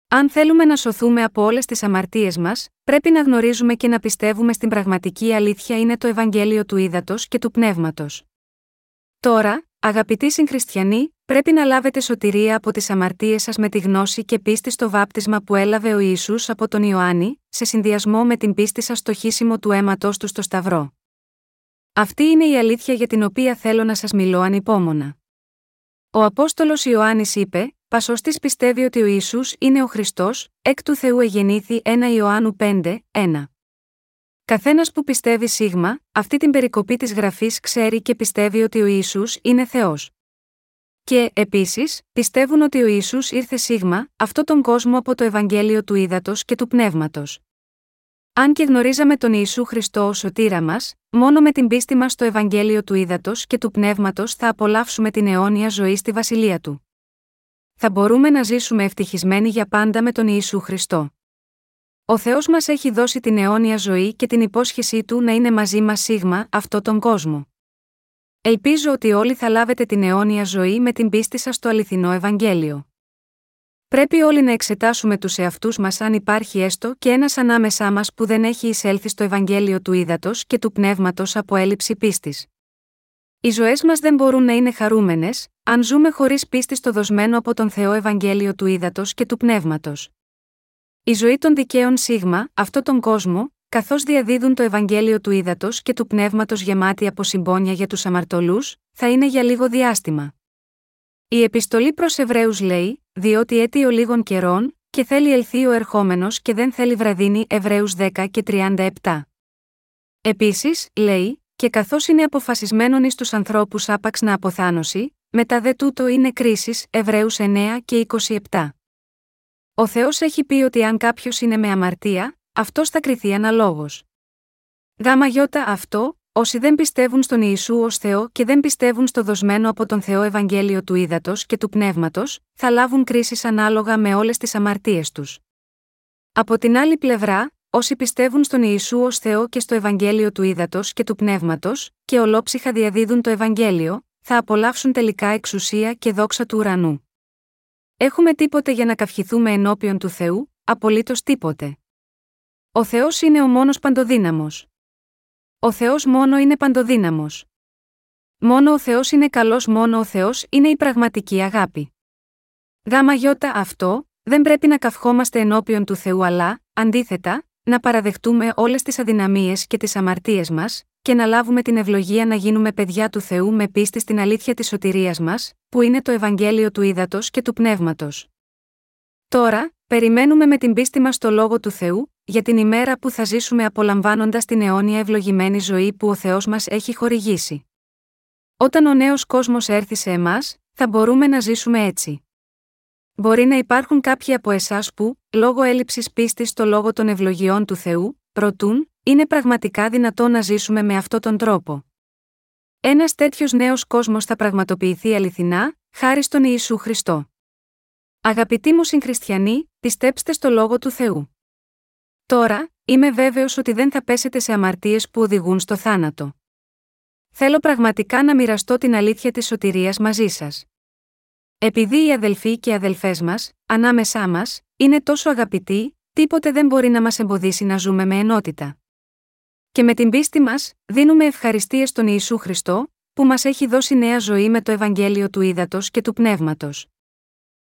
S1: Αν θέλουμε να σωθούμε από όλες τις αμαρτίες μας, πρέπει να γνωρίζουμε και να πιστεύουμε στην πραγματική αλήθεια είναι το Ευαγγέλιο του ύδατο και του πνεύματος. Τώρα, Αγαπητοί συγχριστιανοί, πρέπει να λάβετε σωτηρία από τις αμαρτίες σας με τη γνώση και πίστη στο βάπτισμα που έλαβε ο Ιησούς από τον Ιωάννη, σε συνδυασμό με την πίστη σας στο χύσιμο του αίματό του στο Σταυρό. Αυτή είναι η αλήθεια για την οποία θέλω να σας μιλώ ανυπόμονα. Ο Απόστολος Ιωάννης είπε: Πασώστη πιστεύει ότι ο Ιησούς είναι ο Χριστός, εκ του Θεού εγεννήθη 1 Ιωάννου 5, 1. Καθένας που πιστεύει σίγμα, αυτή την περικοπή της γραφής ξέρει και πιστεύει ότι ο Ιησούς είναι Θεός. Και, επίσης, πιστεύουν ότι ο Ιησούς ήρθε σίγμα, αυτό τον κόσμο από το Ευαγγέλιο του Ήδατος και του Πνεύματος. Αν και γνωρίζαμε τον Ιησού Χριστό ως σωτήρα μας, μόνο με την πίστη μας στο Ευαγγέλιο του Ήδατος και του Πνεύματος θα απολαύσουμε την αιώνια ζωή στη βασιλεία του. Θα μπορούμε να ζήσουμε ευτυχισμένοι για πάντα με τον Ιησού Χριστό. Ο Θεός μας έχει δώσει την αιώνια ζωή και την υπόσχεσή του να είναι μαζί μας σίγμα αυτό τον κόσμο. Ελπίζω ότι όλοι θα λάβετε την αιώνια ζωή με την πίστη σας στο αληθινό Ευαγγέλιο. Πρέπει όλοι να εξετάσουμε τους εαυτούς μας αν υπάρχει έστω και ένας ανάμεσά μας που δεν έχει εισέλθει στο Ευαγγέλιο του ύδατο και του πνεύματος από έλλειψη πίστης. Οι ζωές μας δεν μπορούν να είναι χαρούμενες, αν ζούμε χωρίς πίστη στο δοσμένο από τον Θεό Ευαγγέλιο του ύδατο και του πνεύματος. Η ζωή των δικαίων σίγμα, αυτό τον κόσμο, καθώς διαδίδουν το Ευαγγέλιο του ύδατο και του πνεύματος γεμάτη από συμπόνια για τους αμαρτωλούς, θα είναι για λίγο διάστημα. Η επιστολή προς Εβραίους λέει: Διότι αίτιο λίγων καιρών, και θέλει ελθεί ο ερχόμενος και δεν θέλει βραδίνη Εβραίους 10 και 37. Επίσης, λέει, και καθώς είναι αποφασισμένον εις τους ανθρώπους άπαξ να αποθάνωση, μετά δε τούτο είναι κρίση Εβραίους 9 και 27. Ο Θεός έχει πει ότι αν κάποιος είναι με αμαρτία, αυτός θα κριθεί αναλόγως. Γάμα γιώτα αυτό, όσοι δεν πιστεύουν στον Ιησού ως Θεό και δεν πιστεύουν στο δοσμένο από τον Θεό Ευαγγέλιο του Ήδατος και του Πνεύματος, θα λάβουν κρίσεις ανάλογα με όλες τις αμαρτίες τους. Από την άλλη πλευρά, όσοι πιστεύουν στον Ιησού ως Θεό και στο Ευαγγέλιο του Ήδατος και του Πνεύματος, και ολόψυχα διαδίδουν το Ευαγγέλιο, θα απολαύσουν τελικά εξουσία και δόξα του ουρανού. Έχουμε τίποτε για να καυχηθούμε ενώπιον του Θεού, απολύτως τίποτε. Ο Θεός είναι ο μόνος παντοδύναμος. Ο Θεός μόνο είναι παντοδύναμος. Μόνο ο Θεός είναι καλός, μόνο ο Θεός είναι η πραγματική αγάπη. Γάμα γιώτα αυτό, δεν πρέπει να καυχόμαστε ενώπιον του Θεού, αλλά, αντίθετα, να παραδεχτούμε όλες τις αδυναμίες και τις αμαρτίες μας, και να λάβουμε την ευλογία να γίνουμε παιδιά του Θεού με πίστη στην αλήθεια της σωτηρίας μας, που είναι το Ευαγγέλιο του Ήδατος και του Πνεύματος. Τώρα, περιμένουμε με την πίστη μας το λόγο του Θεού, για την ημέρα που θα ζήσουμε απολαμβάνοντας την αιώνια ευλογημένη ζωή που ο Θεός μας έχει χορηγήσει. Όταν ο νέος κόσμος έρθει σε εμάς, θα μπορούμε να ζήσουμε έτσι. Μπορεί να υπάρχουν κάποιοι από εσάς που, λόγω έλλειψης πίστης στο λόγο των ευλογιών του Θεού, προτούν, είναι πραγματικά δυνατό να ζήσουμε με αυτόν τον τρόπο. Ένας τέτοιος νέος κόσμος θα πραγματοποιηθεί αληθινά, χάρη στον Ιησού Χριστό. Αγαπητοί μου συγχριστιανοί, πιστέψτε στο λόγο του Θεού. Τώρα, είμαι βέβαιος ότι δεν θα πέσετε σε αμαρτίες που οδηγούν στο θάνατο. Θέλω πραγματικά να μοιραστώ την αλήθεια της σωτηρίας μαζί σας. Επειδή οι αδελφοί και οι αδελφές μας, ανάμεσά μας, είναι τόσο αγαπητοί, τίποτε δεν μπορεί να μας εμποδίσει να ζούμε με ενότητα. Και με την πίστη μας, δίνουμε ευχαριστίες στον Ιησού Χριστό, που μας έχει δώσει νέα ζωή με το Ευαγγέλιο του Ήδατος και του Πνεύματος.